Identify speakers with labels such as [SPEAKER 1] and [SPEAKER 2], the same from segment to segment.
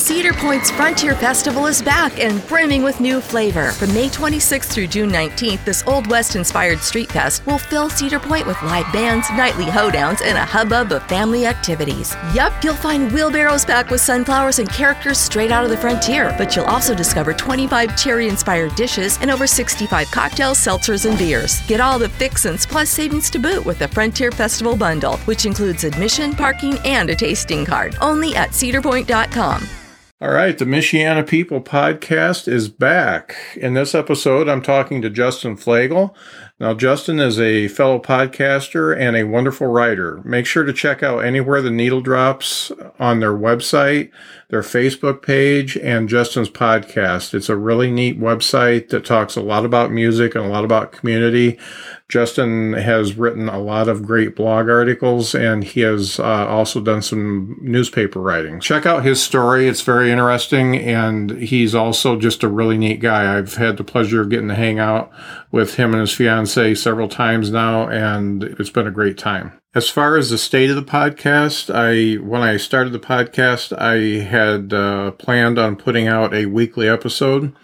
[SPEAKER 1] Cedar Point's Frontier Festival is back and brimming with new flavor. From May 26th through June 19th, this Old West inspired street fest will fill Cedar Point with live bands, nightly hoedowns, and a hubbub of family activities. Yup, you'll find wheelbarrows packed with sunflowers and characters straight out of the frontier, but you'll also discover 25 cherry inspired dishes and over 65 cocktails, seltzers, and beers. Get all the fixins plus savings to boot with the Frontier Festival bundle, which includes admission, parking, and a tasting card. Only at cedarpoint.com.
[SPEAKER 2] All right, the Michiana People podcast is back. In this episode, I'm talking to Justin Flagel. Now, Justin is a fellow podcaster and a wonderful writer. Make sure to check out Anywhere the Needle Drops on their website, their Facebook page, and Justin's podcast. It's a really neat website that talks a lot about music and a lot about community. Justin has written a lot of great blog articles and he has uh, also done some newspaper writing. Check out his story. It's very interesting and he's also just a really neat guy. I've had the pleasure of getting to hang out with him and his fiance several times now and it's been a great time. As far as the state of the podcast, I when I started the podcast, I had uh, planned on putting out a weekly episode.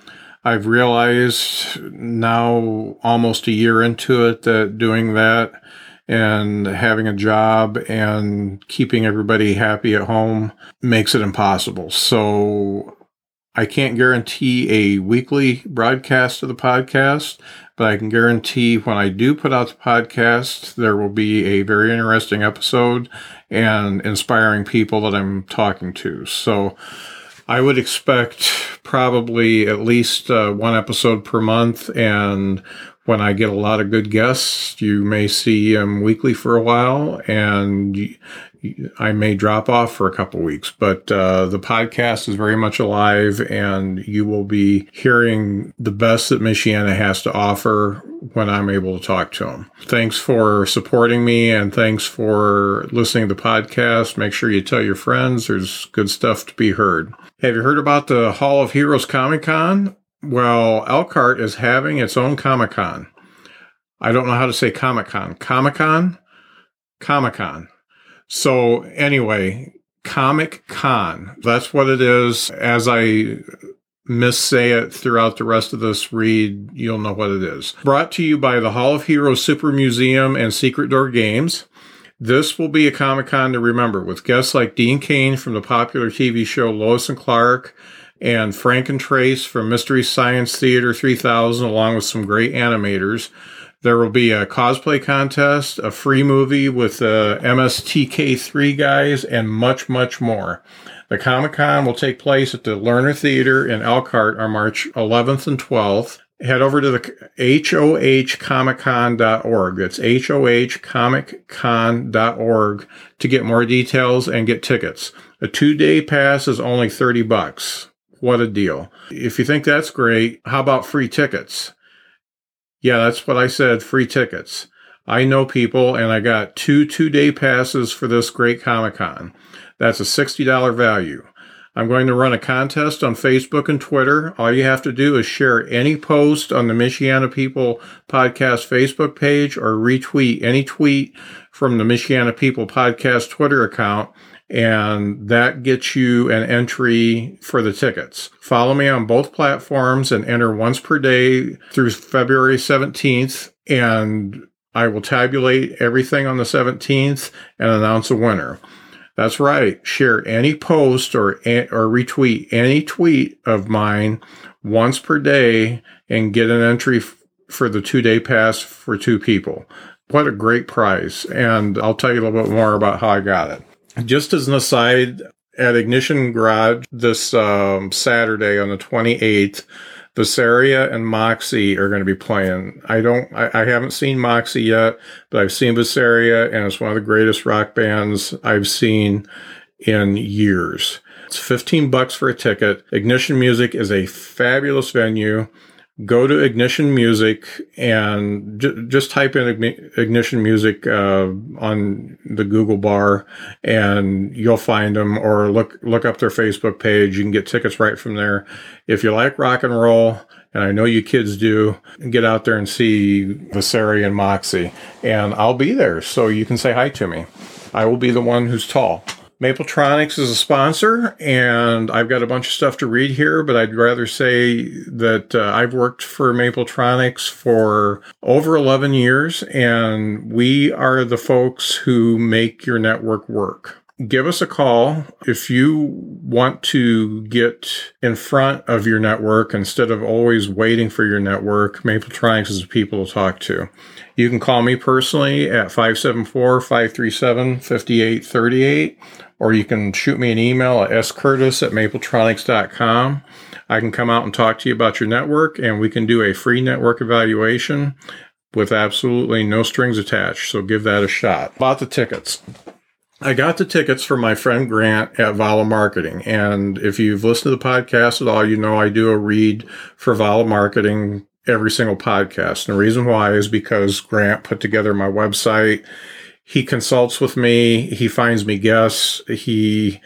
[SPEAKER 2] I've realized now, almost a year into it, that doing that and having a job and keeping everybody happy at home makes it impossible. So I can't guarantee a weekly broadcast of the podcast, but I can guarantee when I do put out the podcast, there will be a very interesting episode and inspiring people that I'm talking to. So, I would expect probably at least uh, one episode per month. And when I get a lot of good guests, you may see them weekly for a while and I may drop off for a couple weeks. But uh, the podcast is very much alive and you will be hearing the best that Michiana has to offer when I'm able to talk to them. Thanks for supporting me and thanks for listening to the podcast. Make sure you tell your friends. There's good stuff to be heard. Have you heard about the Hall of Heroes Comic Con? Well, Elkhart is having its own Comic Con. I don't know how to say Comic Con. Comic Con? Comic Con. So, anyway, Comic Con. That's what it is. As I missay it throughout the rest of this read, you'll know what it is. Brought to you by the Hall of Heroes Super Museum and Secret Door Games. This will be a Comic Con to remember with guests like Dean Cain from the popular TV show Lois and Clark and Frank and Trace from Mystery Science Theater 3000, along with some great animators. There will be a cosplay contest, a free movie with uh, the MST3K guys, and much, much more. The Comic Con will take place at the Lerner Theater in Elkhart on March 11th and 12th head over to the hohcomiccon.org. That's hohcomiccon.org to get more details and get tickets. A two day pass is only 30 bucks. What a deal. If you think that's great, how about free tickets? Yeah, that's what I said, free tickets. I know people and I got two two day passes for this great Comic Con. That's a $60 value. I'm going to run a contest on Facebook and Twitter. All you have to do is share any post on the Michiana People Podcast Facebook page or retweet any tweet from the Michiana People Podcast Twitter account. And that gets you an entry for the tickets. Follow me on both platforms and enter once per day through February 17th. And I will tabulate everything on the 17th and announce a winner. That's right. Share any post or or retweet any tweet of mine once per day and get an entry f- for the two day pass for two people. What a great prize. And I'll tell you a little bit more about how I got it. Just as an aside, at Ignition Garage this um, Saturday on the 28th, Visaria and Moxie are going to be playing. I don't, I, I, haven't seen Moxie yet, but I've seen Visaria and it's one of the greatest rock bands I've seen in years. It's 15 bucks for a ticket. Ignition Music is a fabulous venue. Go to Ignition Music and j- just type in Igni- Ignition Music uh, on the Google bar, and you'll find them. Or look look up their Facebook page. You can get tickets right from there. If you like rock and roll, and I know you kids do, get out there and see Visaria and Moxie, and I'll be there, so you can say hi to me. I will be the one who's tall. Mapletronics is a sponsor, and I've got a bunch of stuff to read here, but I'd rather say that uh, I've worked for Mapletronics for over 11 years, and we are the folks who make your network work. Give us a call if you want to get in front of your network instead of always waiting for your network. Mapletronics is the people to talk to. You can call me personally at 574 537 5838 or you can shoot me an email at scurtis at mapletronics.com. I can come out and talk to you about your network, and we can do a free network evaluation with absolutely no strings attached. So give that a shot. Bought the tickets. I got the tickets for my friend Grant at Vala Marketing. And if you've listened to the podcast at all, you know I do a read for Vala Marketing every single podcast. And the reason why is because Grant put together my website he consults with me. He finds me guests. He,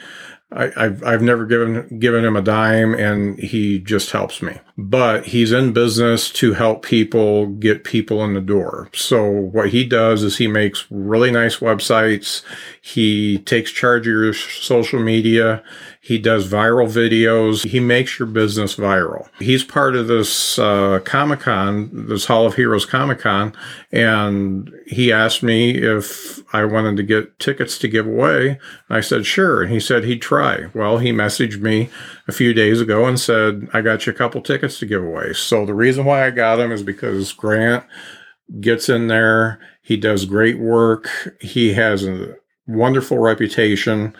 [SPEAKER 2] I, have I've never given given him a dime, and he just helps me. But he's in business to help people get people in the door. So what he does is he makes really nice websites. He takes charge of your social media. He does viral videos. He makes your business viral. He's part of this uh, Comic Con, this Hall of Heroes Comic Con, and he asked me if I wanted to get tickets to give away. I said, sure. And he said he'd try. Well, he messaged me a few days ago and said, I got you a couple tickets to give away. So the reason why I got them is because Grant gets in there. He does great work. He has a wonderful reputation.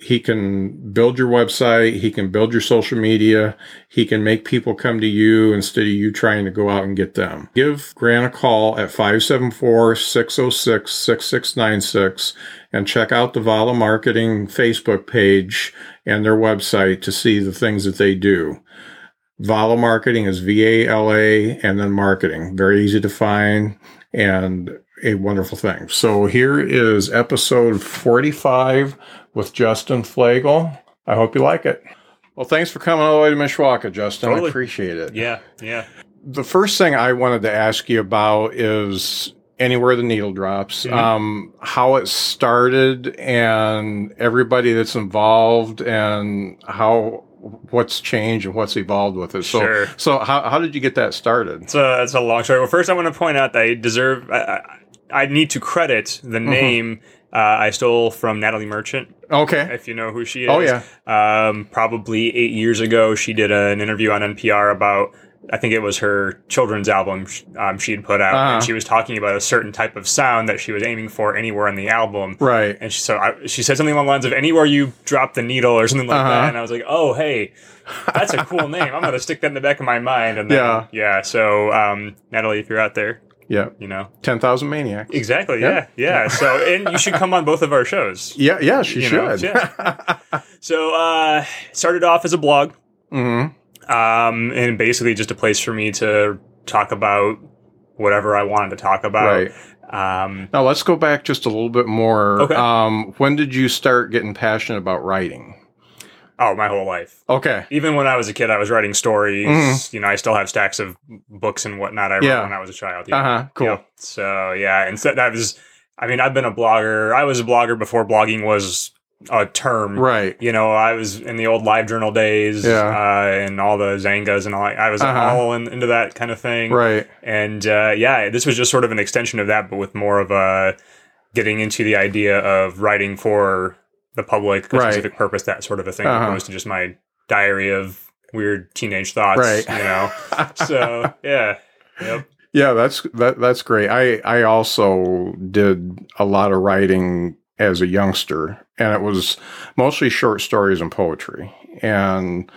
[SPEAKER 2] He can build your website. He can build your social media. He can make people come to you instead of you trying to go out and get them. Give Grant a call at 574-606-6696 and check out the Vala Marketing Facebook page and their website to see the things that they do. Vala Marketing is V-A-L-A and then marketing. Very easy to find and a wonderful thing. So here is episode 45 with Justin Flagel. I hope you like it. Well, thanks for coming all the way to Mishawaka, Justin.
[SPEAKER 3] Totally.
[SPEAKER 2] I appreciate it.
[SPEAKER 3] Yeah, yeah.
[SPEAKER 2] The first thing I wanted to ask you about is anywhere the needle drops,
[SPEAKER 3] Mhm.
[SPEAKER 2] um, how it started, and everybody that's involved, and how what's changed and what's evolved with it. So,
[SPEAKER 3] Sure.
[SPEAKER 2] so how, how did you get that started?
[SPEAKER 3] It's a, it's a long story. Well, first, I want to point out that I deserve, I, I, I need to credit the
[SPEAKER 2] Mm-hmm.
[SPEAKER 3] name uh, I stole from Natalie Merchant,
[SPEAKER 2] Okay.
[SPEAKER 3] if you know who she is.
[SPEAKER 2] Oh, yeah.
[SPEAKER 3] Um, probably eight years ago, she did an interview on NPR about, I think it was her children's album um, she had put out.
[SPEAKER 2] Uh-huh.
[SPEAKER 3] And she was talking about a certain type of sound that she was aiming for anywhere on the album.
[SPEAKER 2] Right.
[SPEAKER 3] And she, so I, she said something along the lines of anywhere you drop the needle or something like
[SPEAKER 2] Uh-huh.
[SPEAKER 3] that. And I was like, oh, hey, that's a cool name. I'm going to stick that in the back of my mind. And then,
[SPEAKER 2] Yeah.
[SPEAKER 3] yeah. So, um, Natalie, if you're out there,
[SPEAKER 2] Yeah.
[SPEAKER 3] you know,
[SPEAKER 2] 10,000 Maniacs.
[SPEAKER 3] exactly.
[SPEAKER 2] Yeah.
[SPEAKER 3] Yeah. Yeah. So, and you should come on both of our shows.
[SPEAKER 2] Yeah, yeah, she
[SPEAKER 3] You
[SPEAKER 2] should.
[SPEAKER 3] yeah. So, uh, started off as a blog,
[SPEAKER 2] hmm
[SPEAKER 3] um, and basically just a place for me to talk about whatever I wanted to talk about.
[SPEAKER 2] Right.
[SPEAKER 3] Um,
[SPEAKER 2] Now let's go back just a little bit more.
[SPEAKER 3] Okay.
[SPEAKER 2] Um, when did you start getting passionate about writing?
[SPEAKER 3] Oh, my whole life.
[SPEAKER 2] Okay.
[SPEAKER 3] Even when I was a kid, I was writing stories.
[SPEAKER 2] Mhm.
[SPEAKER 3] You know, I still have stacks of books and whatnot I wrote when I was a child.
[SPEAKER 2] Uh huh. Cool.
[SPEAKER 3] Yeah. So yeah, and so that was. I mean, I've been a blogger. I was a blogger before blogging was a term.
[SPEAKER 2] Right.
[SPEAKER 3] You know, I was in the old live journal days,
[SPEAKER 2] Yeah.
[SPEAKER 3] uh, and all the Xangas and all. I was
[SPEAKER 2] Uh-huh.
[SPEAKER 3] all in, into that kind of thing.
[SPEAKER 2] Right.
[SPEAKER 3] And uh, yeah, this was just sort of an extension of that, but with more of a getting into the idea of writing for the public, a
[SPEAKER 2] Right.
[SPEAKER 3] specific purpose, that sort of a thing,
[SPEAKER 2] Uh-huh.
[SPEAKER 3] opposed to just my diary of weird teenage thoughts.
[SPEAKER 2] Right.
[SPEAKER 3] You know. so yeah. Yep.
[SPEAKER 2] Yeah, that's that that's great. I I also did a lot of writing as a youngster, and it was mostly short stories and poetry. And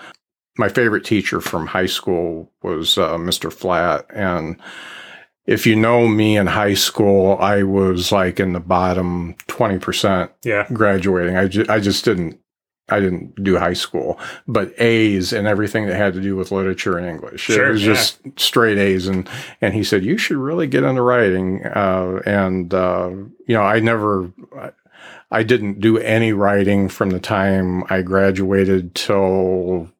[SPEAKER 2] my favorite teacher from high school was uh, Mr. Flat, and if you know me in high school, I was like in the bottom twenty percent
[SPEAKER 3] Yeah.
[SPEAKER 2] graduating. I, ju- I just didn't I didn't do high school, but A's and everything that had to do with literature and English.
[SPEAKER 3] Sure,
[SPEAKER 2] it was
[SPEAKER 3] yeah.
[SPEAKER 2] just straight A's, and and he said you should really get into writing. Uh, and uh, you know, I never, I, I didn't do any writing from the time I graduated till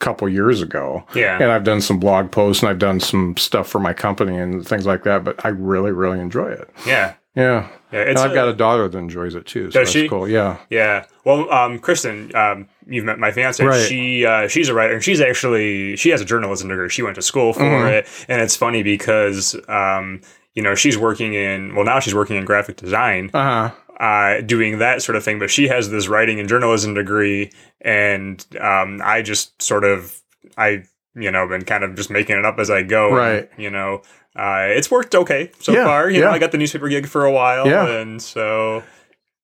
[SPEAKER 2] couple years ago.
[SPEAKER 3] Yeah.
[SPEAKER 2] And I've done some blog posts and I've done some stuff for my company and things like that. But I really, really enjoy it.
[SPEAKER 3] Yeah.
[SPEAKER 2] Yeah.
[SPEAKER 3] Yeah.
[SPEAKER 2] And I've
[SPEAKER 3] a-
[SPEAKER 2] got a daughter that enjoys it too. So
[SPEAKER 3] Does
[SPEAKER 2] that's
[SPEAKER 3] she?
[SPEAKER 2] cool. Yeah.
[SPEAKER 3] Yeah. Well, um, Kristen, um, you've met my fiance.
[SPEAKER 2] Right.
[SPEAKER 3] She uh, she's a writer, and she's actually she has a journalism degree. She went to school for
[SPEAKER 2] Mhm.
[SPEAKER 3] it, and it's funny because um, you know she's working in well now she's working in graphic design,
[SPEAKER 2] Uh huh.
[SPEAKER 3] Uh, doing that sort of thing. But she has this writing and journalism degree, and um, I just sort of I you know been kind of just making it up as I go. and,
[SPEAKER 2] Right.
[SPEAKER 3] you know. Uh, it's worked okay so
[SPEAKER 2] Yeah,
[SPEAKER 3] far. You know. I got the newspaper gig for a while,
[SPEAKER 2] Yeah.
[SPEAKER 3] and so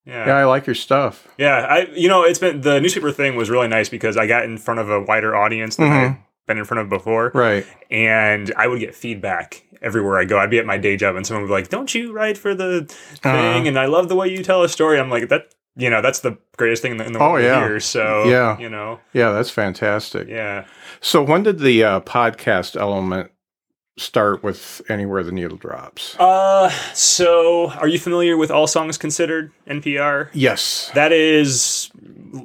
[SPEAKER 2] Yeah, I like your stuff.
[SPEAKER 3] yeah, I you know it's been the newspaper thing was really nice because I got in front of a wider audience than
[SPEAKER 2] Mhm.
[SPEAKER 3] I've been in front of before,
[SPEAKER 2] Right.
[SPEAKER 3] and I would get feedback everywhere I go. I'd be at my day job and someone would be like, "Don't you write for the thing?"
[SPEAKER 2] Uh-huh.
[SPEAKER 3] And I love the way you tell a story. I'm like that. You know, that's the greatest thing in the, in the
[SPEAKER 2] Oh,
[SPEAKER 3] world
[SPEAKER 2] yeah.
[SPEAKER 3] hear. So
[SPEAKER 2] Yeah.
[SPEAKER 3] you know,
[SPEAKER 2] Yeah, that's fantastic.
[SPEAKER 3] yeah.
[SPEAKER 2] So when did the uh, podcast element start with Anywhere the Needle Drops?
[SPEAKER 3] Uh, so are you familiar with All Songs Considered NPR?
[SPEAKER 2] Yes.
[SPEAKER 3] That is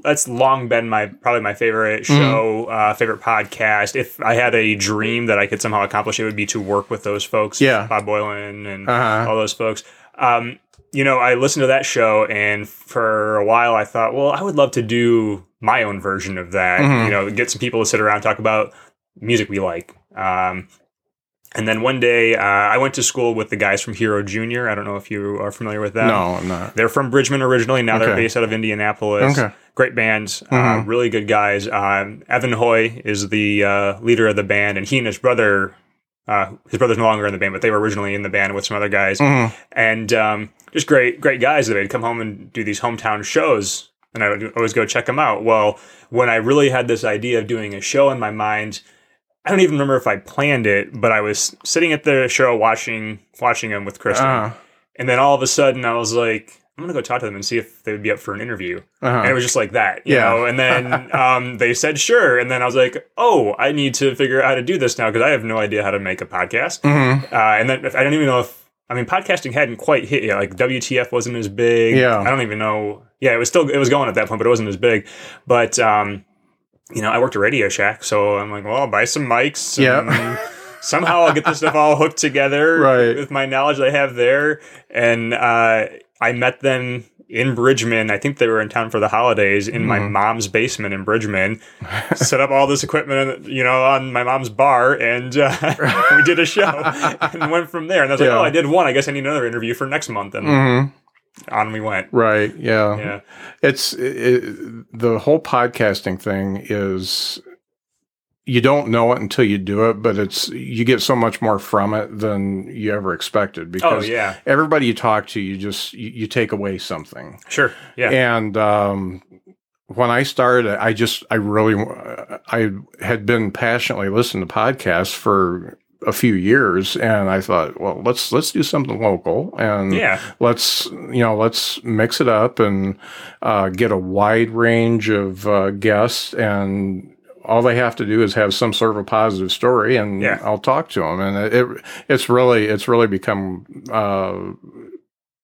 [SPEAKER 3] that's long been my probably my favorite
[SPEAKER 2] Mm-hmm.
[SPEAKER 3] show, uh, favorite podcast. If I had a dream that I could somehow accomplish, it would be to work with those folks.
[SPEAKER 2] Yeah.
[SPEAKER 3] Bob Boilen and
[SPEAKER 2] Uh-huh.
[SPEAKER 3] all those folks. Um, you know, I listened to that show, and for a while, I thought, well, I would love to do my own version of that.
[SPEAKER 2] Mhm.
[SPEAKER 3] You know, get some people to sit around talk about music we like. Um, and then one day, uh, I went to school with the guys from Hero Junior. I don't know if you are familiar with them.
[SPEAKER 2] No, I'm not.
[SPEAKER 3] They're from Bridgman originally. Now they're based out of Indianapolis.
[SPEAKER 2] Okay.
[SPEAKER 3] Great bands, uh,
[SPEAKER 2] Mhm.
[SPEAKER 3] really good guys. Um, Evan Hoy is the uh, leader of the band, and he and his brother, uh, his brother's no longer in the band, but they were originally in the band with some other guys,
[SPEAKER 2] Mhm.
[SPEAKER 3] and um, just great, great guys. That they'd come home and do these hometown shows, and I would always go check them out. Well, when I really had this idea of doing a show in my mind. I don't even remember if I planned it, but I was sitting at the show watching watching them with Kristen,
[SPEAKER 2] Uh-huh.
[SPEAKER 3] and then all of a sudden, I was like, I'm gonna go talk to them and see if they would be up for an interview.
[SPEAKER 2] Uh-huh.
[SPEAKER 3] And it was just like that, you
[SPEAKER 2] Yeah.
[SPEAKER 3] know. And then um, they said sure, and then I was like, oh, I need to figure out how to do this now because I have no idea how to make a podcast.
[SPEAKER 2] Mhm.
[SPEAKER 3] Uh, and then I don't even know if I mean podcasting hadn't quite hit yet. Like WTF wasn't as big.
[SPEAKER 2] Yeah.
[SPEAKER 3] I don't even know. Yeah, it was still it was going at that point, but it wasn't as big. But um, you know, I worked at Radio Shack, so I'm like, well, I'll buy some mics.
[SPEAKER 2] Yeah.
[SPEAKER 3] somehow I'll get this stuff all hooked together
[SPEAKER 2] Right.
[SPEAKER 3] with my knowledge I have there. And uh, I met them in Bridgman. I think they were in town for the holidays in my
[SPEAKER 2] Mm-hmm.
[SPEAKER 3] mom's basement in Bridgman. set up all this equipment, you know, on my mom's bar, and uh, we did a show and went from there. And I was like, oh, I did one. I guess I need another interview for next month. And
[SPEAKER 2] Mhm.
[SPEAKER 3] On we went.
[SPEAKER 2] Right. Yeah.
[SPEAKER 3] Yeah.
[SPEAKER 2] It's it, the whole podcasting thing is you don't know it until you do it, but it's you get so much more from it than you ever expected
[SPEAKER 3] Oh,
[SPEAKER 2] because
[SPEAKER 3] yeah.
[SPEAKER 2] everybody you talk to, you just you, you take away something.
[SPEAKER 3] Sure. Yeah.
[SPEAKER 2] And um, when I started, I just I really I had been passionately listening to podcasts for a few years, and I thought, well, let's let's do something local and
[SPEAKER 3] Yeah.
[SPEAKER 2] let's you know let's mix it up and uh, get a wide range of uh, guests and all they have to do is have some sort of a positive story and
[SPEAKER 3] Yeah.
[SPEAKER 2] I'll talk to them and it, it it's really it's really become uh,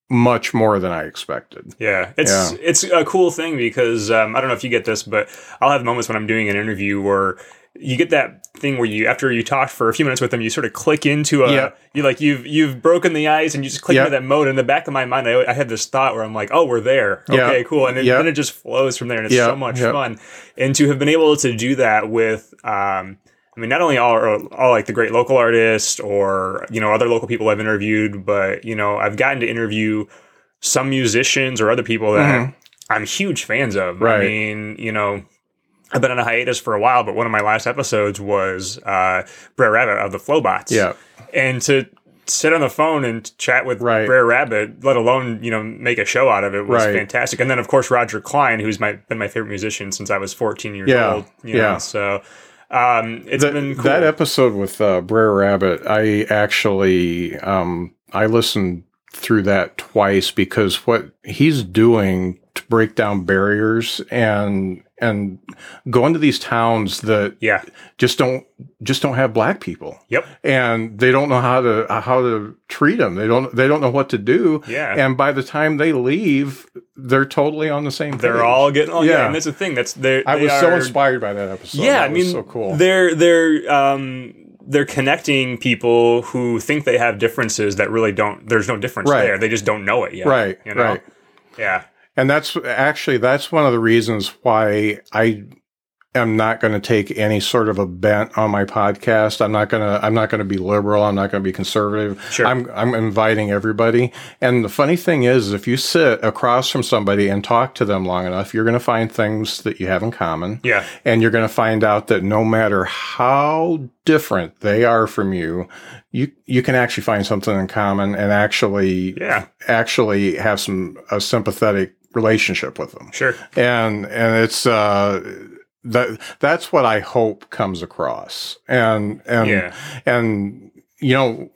[SPEAKER 2] much more than I expected.
[SPEAKER 3] Yeah, it's
[SPEAKER 2] Yeah.
[SPEAKER 3] it's a cool thing because um, I don't know if you get this, but I'll have moments when I'm doing an interview where you get that thing where you after you talk for a few minutes with them, you sort of click into a
[SPEAKER 2] Yep.
[SPEAKER 3] you like you've you've broken the ice and you just click
[SPEAKER 2] Yep.
[SPEAKER 3] into that mode. In the back of my mind, I, I had this thought where I'm like, oh, we're there.
[SPEAKER 2] Yeah.
[SPEAKER 3] Okay, cool, and then,
[SPEAKER 2] Yep.
[SPEAKER 3] then it just flows from there, and it's
[SPEAKER 2] Yep.
[SPEAKER 3] so much
[SPEAKER 2] Yep.
[SPEAKER 3] fun. And to have been able to do that with. Um, I mean, not only all, all like the great local artists or you know other local people I've interviewed, but you know I've gotten to interview some musicians or other people that
[SPEAKER 2] Mhm.
[SPEAKER 3] I'm huge fans of.
[SPEAKER 2] Right.
[SPEAKER 3] I mean, you know, I've been on a hiatus for a while, but one of my last episodes was uh, Brer Rabbit of the Flobots.
[SPEAKER 2] Yeah.
[SPEAKER 3] and to sit on the phone and chat with
[SPEAKER 2] Right.
[SPEAKER 3] Brer Rabbit, let alone you know make a show out of it, was
[SPEAKER 2] Right.
[SPEAKER 3] fantastic. And then of course Roger Clyne, who's my been my favorite musician since I was 14 years
[SPEAKER 2] Yeah.
[SPEAKER 3] old. You know,
[SPEAKER 2] Yeah.
[SPEAKER 3] so. Um, it's
[SPEAKER 2] That-
[SPEAKER 3] been cool.
[SPEAKER 2] That episode with uh, Brer Rabbit, I actually um, I listened through that twice because what he's doing to break down barriers and and go into these towns that
[SPEAKER 3] Yeah.
[SPEAKER 2] just don't just don't have black people
[SPEAKER 3] Yep.
[SPEAKER 2] and they don't know how to how to treat them they don't they don't know what to do
[SPEAKER 3] Yeah.
[SPEAKER 2] and by the time they leave they're totally on the same Page.
[SPEAKER 3] They're all getting oh, yeah.
[SPEAKER 2] Yeah.
[SPEAKER 3] and that's the thing. That's they
[SPEAKER 2] i was so inspired by that episode
[SPEAKER 3] Yeah,
[SPEAKER 2] That
[SPEAKER 3] I
[SPEAKER 2] was
[SPEAKER 3] mean,
[SPEAKER 2] so cool
[SPEAKER 3] They're they're um they're connecting people who think they have differences that really don't. There's no difference
[SPEAKER 2] Right.
[SPEAKER 3] there. They just don't know it yet.
[SPEAKER 2] right
[SPEAKER 3] You know?
[SPEAKER 2] right
[SPEAKER 3] Yeah.
[SPEAKER 2] And that's actually that's one of the reasons why I am not going to take any sort of a bent on my podcast. I'm not going to I'm not going to be liberal, I'm not going to be conservative.
[SPEAKER 3] Sure.
[SPEAKER 2] I'm I'm inviting everybody. And the funny thing is if you sit across from somebody and talk to them long enough, you're going to find things that you have in common.
[SPEAKER 3] Yeah.
[SPEAKER 2] And you're going to find out that no matter how different they are from you, you you can actually find something in common and actually
[SPEAKER 3] Yeah.
[SPEAKER 2] actually have some a sympathetic relationship with them.
[SPEAKER 3] Sure.
[SPEAKER 2] And and it's uh that that's what I hope comes across. And and
[SPEAKER 3] Yeah.
[SPEAKER 2] and you know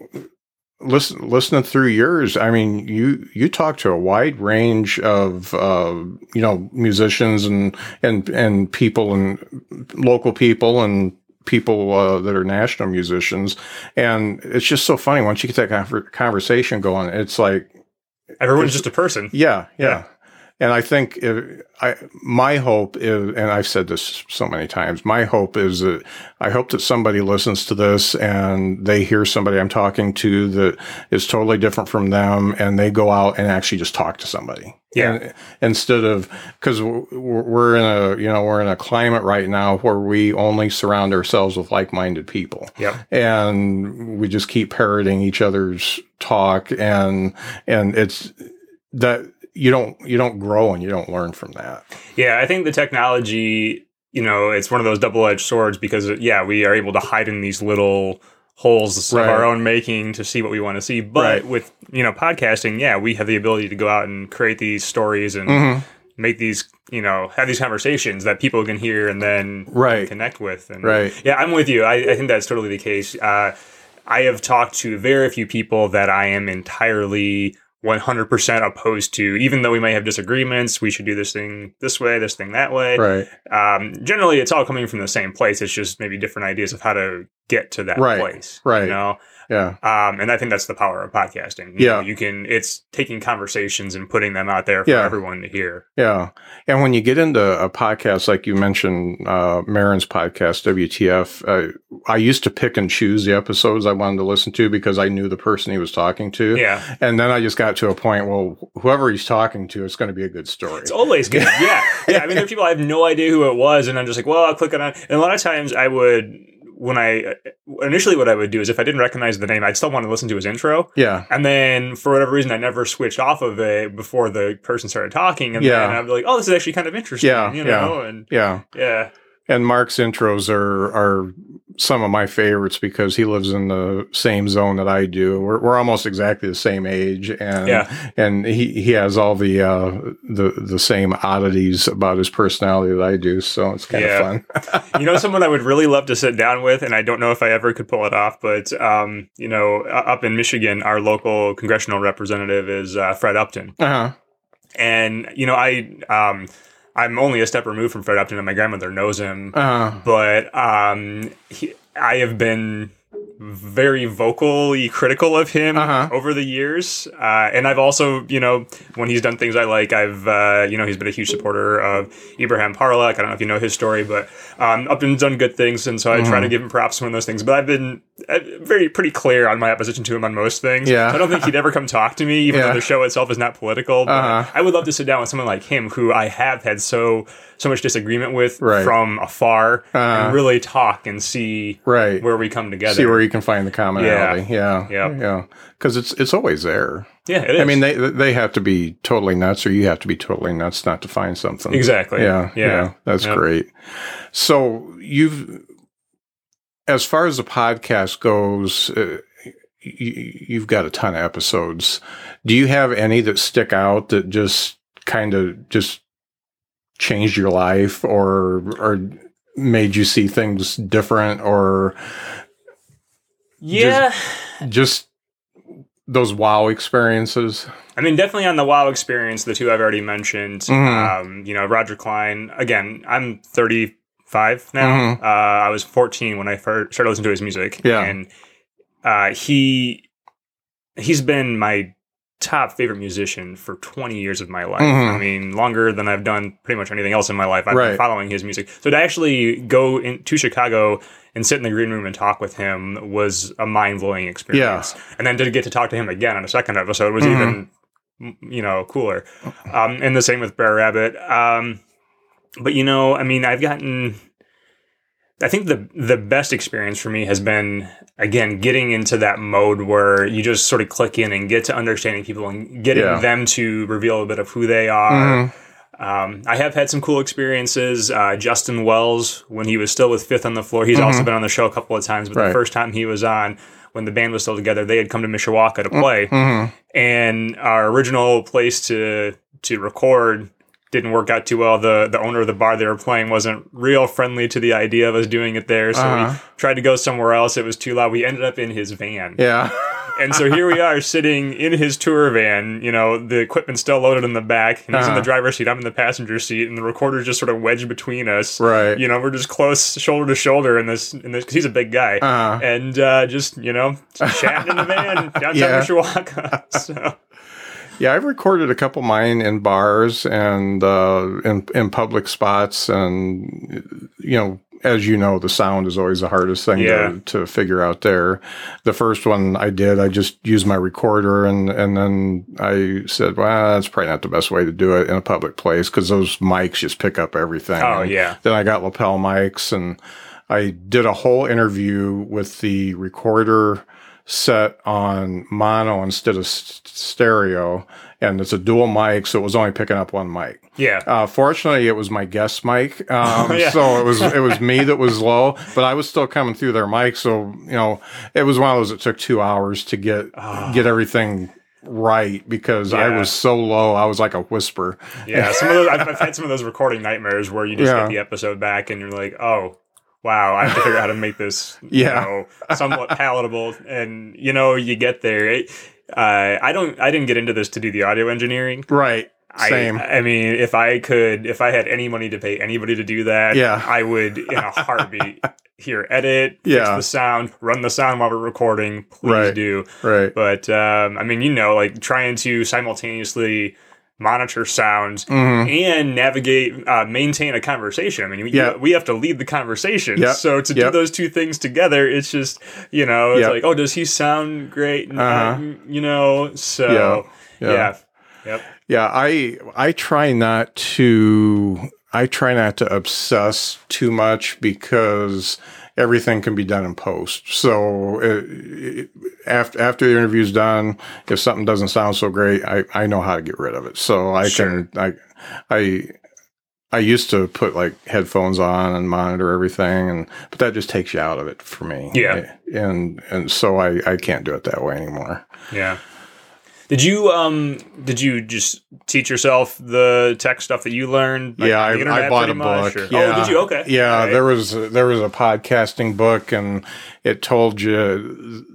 [SPEAKER 2] listen listening through yours i mean you you talk to a wide range of uh you know musicians and and and people and local people and people uh, that are national musicians and it's just so funny once you get that conver- conversation going it's like
[SPEAKER 3] Everyone's just a person.
[SPEAKER 2] yeah, yeah.
[SPEAKER 3] Yeah.
[SPEAKER 2] And I think if I, my hope is, and I've said this so many times, my hope is that I hope that somebody listens to this and they hear somebody I'm talking to that is totally different from them and they go out and actually just talk to somebody.
[SPEAKER 3] Yeah.
[SPEAKER 2] And, instead of, cause we're in a, you know, we're in a climate right now where we only surround ourselves with like-minded people
[SPEAKER 3] Yep.
[SPEAKER 2] and we just keep parroting each other's talk and and it's that you don't you don't grow and you don't learn from that
[SPEAKER 3] Yeah, I think the technology, you know, it's one of those double-edged swords because yeah, we are able to hide in these little holes
[SPEAKER 2] Right.
[SPEAKER 3] of our own making to see what we want to see. But
[SPEAKER 2] Right.
[SPEAKER 3] with, you know, podcasting, yeah, we have the ability to go out and create these stories and
[SPEAKER 2] Mm-hmm.
[SPEAKER 3] make these, you know, have these conversations that people can hear and then
[SPEAKER 2] Right.
[SPEAKER 3] connect with. And
[SPEAKER 2] Right.
[SPEAKER 3] yeah, I'm with you. I, I think that's totally the case. Uh, I have talked to very few people that I am entirely 100% opposed to, even though we may have disagreements. We should do this thing this way, this thing that way.
[SPEAKER 2] right
[SPEAKER 3] Um, generally, it's all coming from the same place. It's just maybe different ideas of how to get to that
[SPEAKER 2] Right,
[SPEAKER 3] place.
[SPEAKER 2] right.
[SPEAKER 3] You know?
[SPEAKER 2] Yeah
[SPEAKER 3] Um, and I think that's the power of podcasting. You
[SPEAKER 2] Yeah.
[SPEAKER 3] know, you can, it's taking conversations and putting them out there for
[SPEAKER 2] Yeah.
[SPEAKER 3] everyone to hear.
[SPEAKER 2] yeah and when you get into a podcast like you mentioned uh Maron's podcast WTF uh, I used to pick and choose the episodes I wanted to listen to because I knew the person he was talking to
[SPEAKER 3] Yeah.
[SPEAKER 2] and then I just got to a point well whoever he's talking to it's going to be a good story
[SPEAKER 3] It's always good. Yeah. Yeah. I mean, there are people I have no idea who it was, and I'm just like, well, I'll click on it. And a lot of times I would, when I initially what I would do is if I didn't recognize the name, I'd still want to listen to his intro.
[SPEAKER 2] yeah
[SPEAKER 3] And then for whatever reason, I never switched off of it before the person started talking. And
[SPEAKER 2] Yeah.
[SPEAKER 3] then I'd be like, oh, this is actually kind of interesting.
[SPEAKER 2] Yeah,
[SPEAKER 3] You
[SPEAKER 2] yeah.
[SPEAKER 3] know? And
[SPEAKER 2] yeah
[SPEAKER 3] yeah.
[SPEAKER 2] And Mark's intros are are some of my favorites because he lives in the same zone that I do. We're, we're almost exactly the same age, and
[SPEAKER 3] Yeah.
[SPEAKER 2] and he, he has all the uh, the the same oddities about his personality that I do. So it's kind
[SPEAKER 3] Yeah.
[SPEAKER 2] of fun.
[SPEAKER 3] you know, someone I would really love to sit down with, and I don't know if I ever could pull it off, but, um, you know, up in Michigan, our local congressional representative is uh, Fred Upton.
[SPEAKER 2] uh-huh.
[SPEAKER 3] and you know i um i'm only a step removed from fred upton and my grandmother knows him.
[SPEAKER 2] Uh,
[SPEAKER 3] but um he, i have been very vocally critical of him
[SPEAKER 2] Uh-huh.
[SPEAKER 3] over the years uh, and i've also you know when he's done things i like i've uh, you know he's been a huge supporter of ibrahim parlak i don't know if you know his story but um, upton's done good things and so i
[SPEAKER 2] Mm-hmm.
[SPEAKER 3] try to give him props for one of those things but i've been uh, very pretty clear on my opposition to him on most things
[SPEAKER 2] Yeah.
[SPEAKER 3] i don't think he'd ever come talk to me even
[SPEAKER 2] Yeah.
[SPEAKER 3] though the show itself is not political but
[SPEAKER 2] Uh-huh.
[SPEAKER 3] i would love to sit down with someone like him who i have had so so much disagreement with
[SPEAKER 2] Right.
[SPEAKER 3] from afar
[SPEAKER 2] Uh-huh.
[SPEAKER 3] and really talk and see
[SPEAKER 2] right.
[SPEAKER 3] where we come together
[SPEAKER 2] See where you can find the commonality. Yeah.
[SPEAKER 3] yeah,
[SPEAKER 2] Yeah. Because it's it's always there.
[SPEAKER 3] yeah it is
[SPEAKER 2] I mean, they they have to be totally nuts, or you have to be totally nuts not to find something.
[SPEAKER 3] exactly
[SPEAKER 2] Yeah,
[SPEAKER 3] yeah
[SPEAKER 2] yeah, that's
[SPEAKER 3] Yep.
[SPEAKER 2] great. So you've, as far as the podcast goes, uh, you've got a ton of episodes. Do you have any that stick out that just kind of just changed your life, or or made you see things different, or
[SPEAKER 3] yeah
[SPEAKER 2] just those wow experiences.
[SPEAKER 3] I mean, definitely on the WoW experience, the two I've already mentioned.
[SPEAKER 2] Mm-hmm.
[SPEAKER 3] Um, you know, Roger Clyne. Again, I'm 35 now. Uh, I was 14 when I first started listening to his music.
[SPEAKER 2] Mm-hmm. Yeah.
[SPEAKER 3] and uh, he he's been my top favorite musician for 20 years of my life.
[SPEAKER 2] Mhm.
[SPEAKER 3] I mean, longer than I've done pretty much anything else in my life. I've
[SPEAKER 2] Right.
[SPEAKER 3] been following his music. So to actually go in, to Chicago and sit in the green room and talk with him was a mind blowing experience. And then to get to talk to him again on a second episode was
[SPEAKER 2] Mhm.
[SPEAKER 3] even, you know, cooler. Um, and the same with Brer Rabbit. Um, but you know, I mean, I've gotten. I think the the best experience for me has been again getting into that mode where you just sort of click in and get to understanding people and getting
[SPEAKER 2] Yeah.
[SPEAKER 3] them to reveal a bit of who they are.
[SPEAKER 2] Mhm.
[SPEAKER 3] Um, I have had some cool experiences. Uh, Justin Wells, when he was still with Fifth on the Floor, he's also been on the show a couple of times. But
[SPEAKER 2] Mm-hmm. Right.
[SPEAKER 3] the first time he was on, when the band was still together, they had come to Mishawaka to play,
[SPEAKER 2] Mhm.
[SPEAKER 3] and our original place to to record didn't work out too well. The the owner of the bar they were playing wasn't real friendly to the idea of us doing it there, so
[SPEAKER 2] Uh-huh.
[SPEAKER 3] we tried to go somewhere else. It was too loud. We ended up in his van.
[SPEAKER 2] Yeah.
[SPEAKER 3] And so here we are sitting in his tour van, you know, the equipment's still loaded in the back, and he's in
[SPEAKER 2] Uh-huh.
[SPEAKER 3] the driver's seat, I'm in the passenger seat, and the recorder's just sort of wedged between us.
[SPEAKER 2] Right.
[SPEAKER 3] You know, we're just close shoulder to shoulder in this, in this, cause he's a big guy.
[SPEAKER 2] Uh-huh.
[SPEAKER 3] And uh, just, you know, chatting in the van downtown
[SPEAKER 2] Yeah.
[SPEAKER 3] Mishawaka. So,
[SPEAKER 2] Yeah, I've recorded a couple mine in bars and uh, in in public spots, and you know, as you know, the sound is always the hardest thing
[SPEAKER 3] Yeah.
[SPEAKER 2] to, to figure out. There, the first one I did, I just used my recorder, and and then I said, well, that's probably not the best way to do it in a public place because those mics just pick up everything.
[SPEAKER 3] Oh,
[SPEAKER 2] And
[SPEAKER 3] yeah.
[SPEAKER 2] Then I got lapel mics, and I did a whole interview with the recorder set on mono instead of s- stereo, and it's a dual mic, so it was only picking up one mic.
[SPEAKER 3] yeah.
[SPEAKER 2] Uh, fortunately, it was my guest mic, um,
[SPEAKER 3] Yeah.
[SPEAKER 2] so it was it was me that was low, but I was still coming through their mic. So you know, it was one of those that took two hours to get get everything right because I
[SPEAKER 3] Ah.
[SPEAKER 2] Was so low. I was like a whisper.
[SPEAKER 3] Yeah, some of those I've, I've had some of those recording nightmares where you just
[SPEAKER 2] Yeah.
[SPEAKER 3] get the episode back and you're like, oh, wow, I have to figure out how to make this,
[SPEAKER 2] Yeah.
[SPEAKER 3] you know, somewhat palatable. And you know, you get there. It, uh, I don't. I didn't get into this to do the audio engineering.
[SPEAKER 2] Right. Same.
[SPEAKER 3] I, I mean, if I could, if I had any money to pay anybody to do that,
[SPEAKER 2] Yeah.
[SPEAKER 3] I would in a heartbeat. Here, edit, fix
[SPEAKER 2] Yeah.
[SPEAKER 3] the sound, run the sound while we're recording. Please
[SPEAKER 2] Right.
[SPEAKER 3] do.
[SPEAKER 2] right.
[SPEAKER 3] But um, I mean, you know, like trying to simultaneously monitor sound
[SPEAKER 2] Mhm.
[SPEAKER 3] and navigate, uh, maintain a conversation. I mean, we, we have to lead the conversation.
[SPEAKER 2] Yep.
[SPEAKER 3] So to do those two things together, it's just, you know, it's
[SPEAKER 2] Yep.
[SPEAKER 3] like, oh, does he sound great? And,
[SPEAKER 2] Uh-huh.
[SPEAKER 3] uh, you know, so
[SPEAKER 2] Yeah.
[SPEAKER 3] yeah.
[SPEAKER 2] Yeah.
[SPEAKER 3] Yep.
[SPEAKER 2] Yeah, I I try not to I try not to obsess too much because everything can be done in post. So uh, after after the interview's done, if something doesn't sound so great, I I know how to get rid of it. So I
[SPEAKER 3] Sure.
[SPEAKER 2] can I I I used to put like headphones on and monitor everything, and but that just takes you out of it for me.
[SPEAKER 3] Yeah.
[SPEAKER 2] and and so I I can't do it that way anymore.
[SPEAKER 3] Yeah. Did you um did you just teach yourself the tech stuff that you learned? like,
[SPEAKER 2] yeah, I, I bought a
[SPEAKER 3] much,
[SPEAKER 2] book.
[SPEAKER 3] or-
[SPEAKER 2] Yeah.
[SPEAKER 3] Oh, did you? Okay.
[SPEAKER 2] Yeah,
[SPEAKER 3] right.
[SPEAKER 2] there was there was a podcasting book, and it told you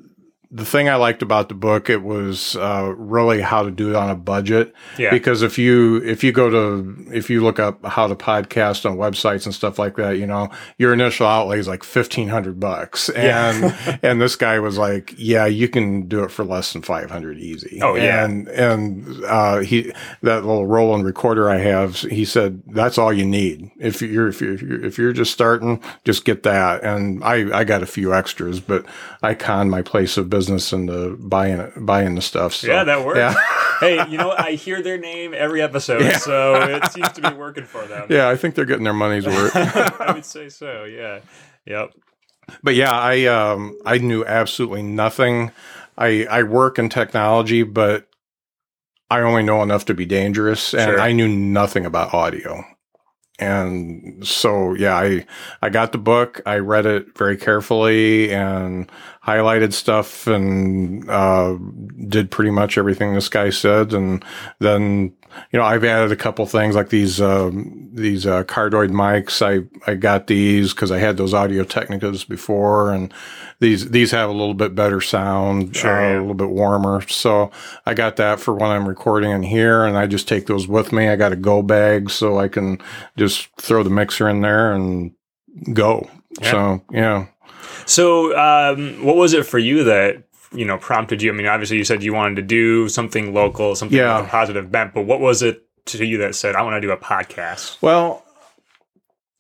[SPEAKER 2] the thing I liked about the book. It was uh, really how to do it on a budget.
[SPEAKER 3] Yeah.
[SPEAKER 2] Because if you if you go to if you look up how to podcast on websites and stuff like that, you know your initial outlay is like fifteen hundred bucks, and and this guy was like, yeah, you can do it for less than five hundred easy.
[SPEAKER 3] Oh, yeah.
[SPEAKER 2] and and uh, he that little Roland recorder I have, he said that's all you need if you're if you're if you're, if you're just starting, just get that. And I I got a few extras, but I conned my place of business into buying it buying the stuff. So,
[SPEAKER 3] Yeah, that works.
[SPEAKER 2] Yeah.
[SPEAKER 3] hey, you know what? I hear their name every episode, so it seems to be working for them.
[SPEAKER 2] Yeah, I think they're getting their money's worth.
[SPEAKER 3] I would say so. Yeah. Yep.
[SPEAKER 2] but yeah, I um I knew absolutely nothing. I I work in technology, but I only know enough to be dangerous, and
[SPEAKER 3] Sure.
[SPEAKER 2] I knew nothing about audio. And so yeah, I I got the book, I read it very carefully and highlighted stuff and uh, did pretty much everything this guy said, and then you know, I've added a couple things like these um, these uh, cardioid mics. I I got these because I had those Audio Technicas before, and these these have a little bit better sound,
[SPEAKER 3] Sure,
[SPEAKER 2] uh,
[SPEAKER 3] yeah.
[SPEAKER 2] a little bit warmer. So I got that for when I'm recording in here, and I just take those with me. I got a go bag, so I can just throw the mixer in there and go.
[SPEAKER 3] Yeah.
[SPEAKER 2] So yeah.
[SPEAKER 3] So, um, what was it for you that you know prompted you? I mean, obviously, you said you wanted to do something local, something
[SPEAKER 2] Yeah.
[SPEAKER 3] with a positive bent. But what was it to you that said, "I want to do a podcast"?
[SPEAKER 2] Well,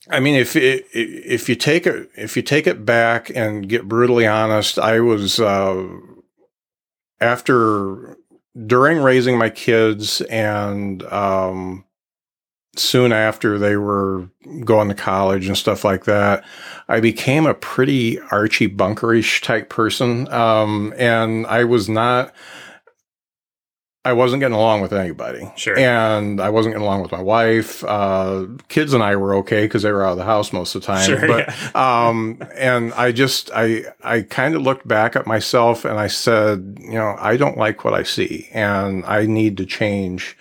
[SPEAKER 2] I mean, if it, if you take it if you take it back and get brutally honest, I was uh, after during raising my kids and um, soon after they were going to college and stuff like that, I became a pretty Archie Bunkerish type person, um, and I was not. I wasn't getting along with anybody.
[SPEAKER 3] Sure.
[SPEAKER 2] And I wasn't getting along with my wife. Uh, kids and I were okay because they were out of the house most of the time.
[SPEAKER 3] Sure,
[SPEAKER 2] but, um, and I just, I, I kind of looked back at myself and I said, you know, I don't like what I see and I need to change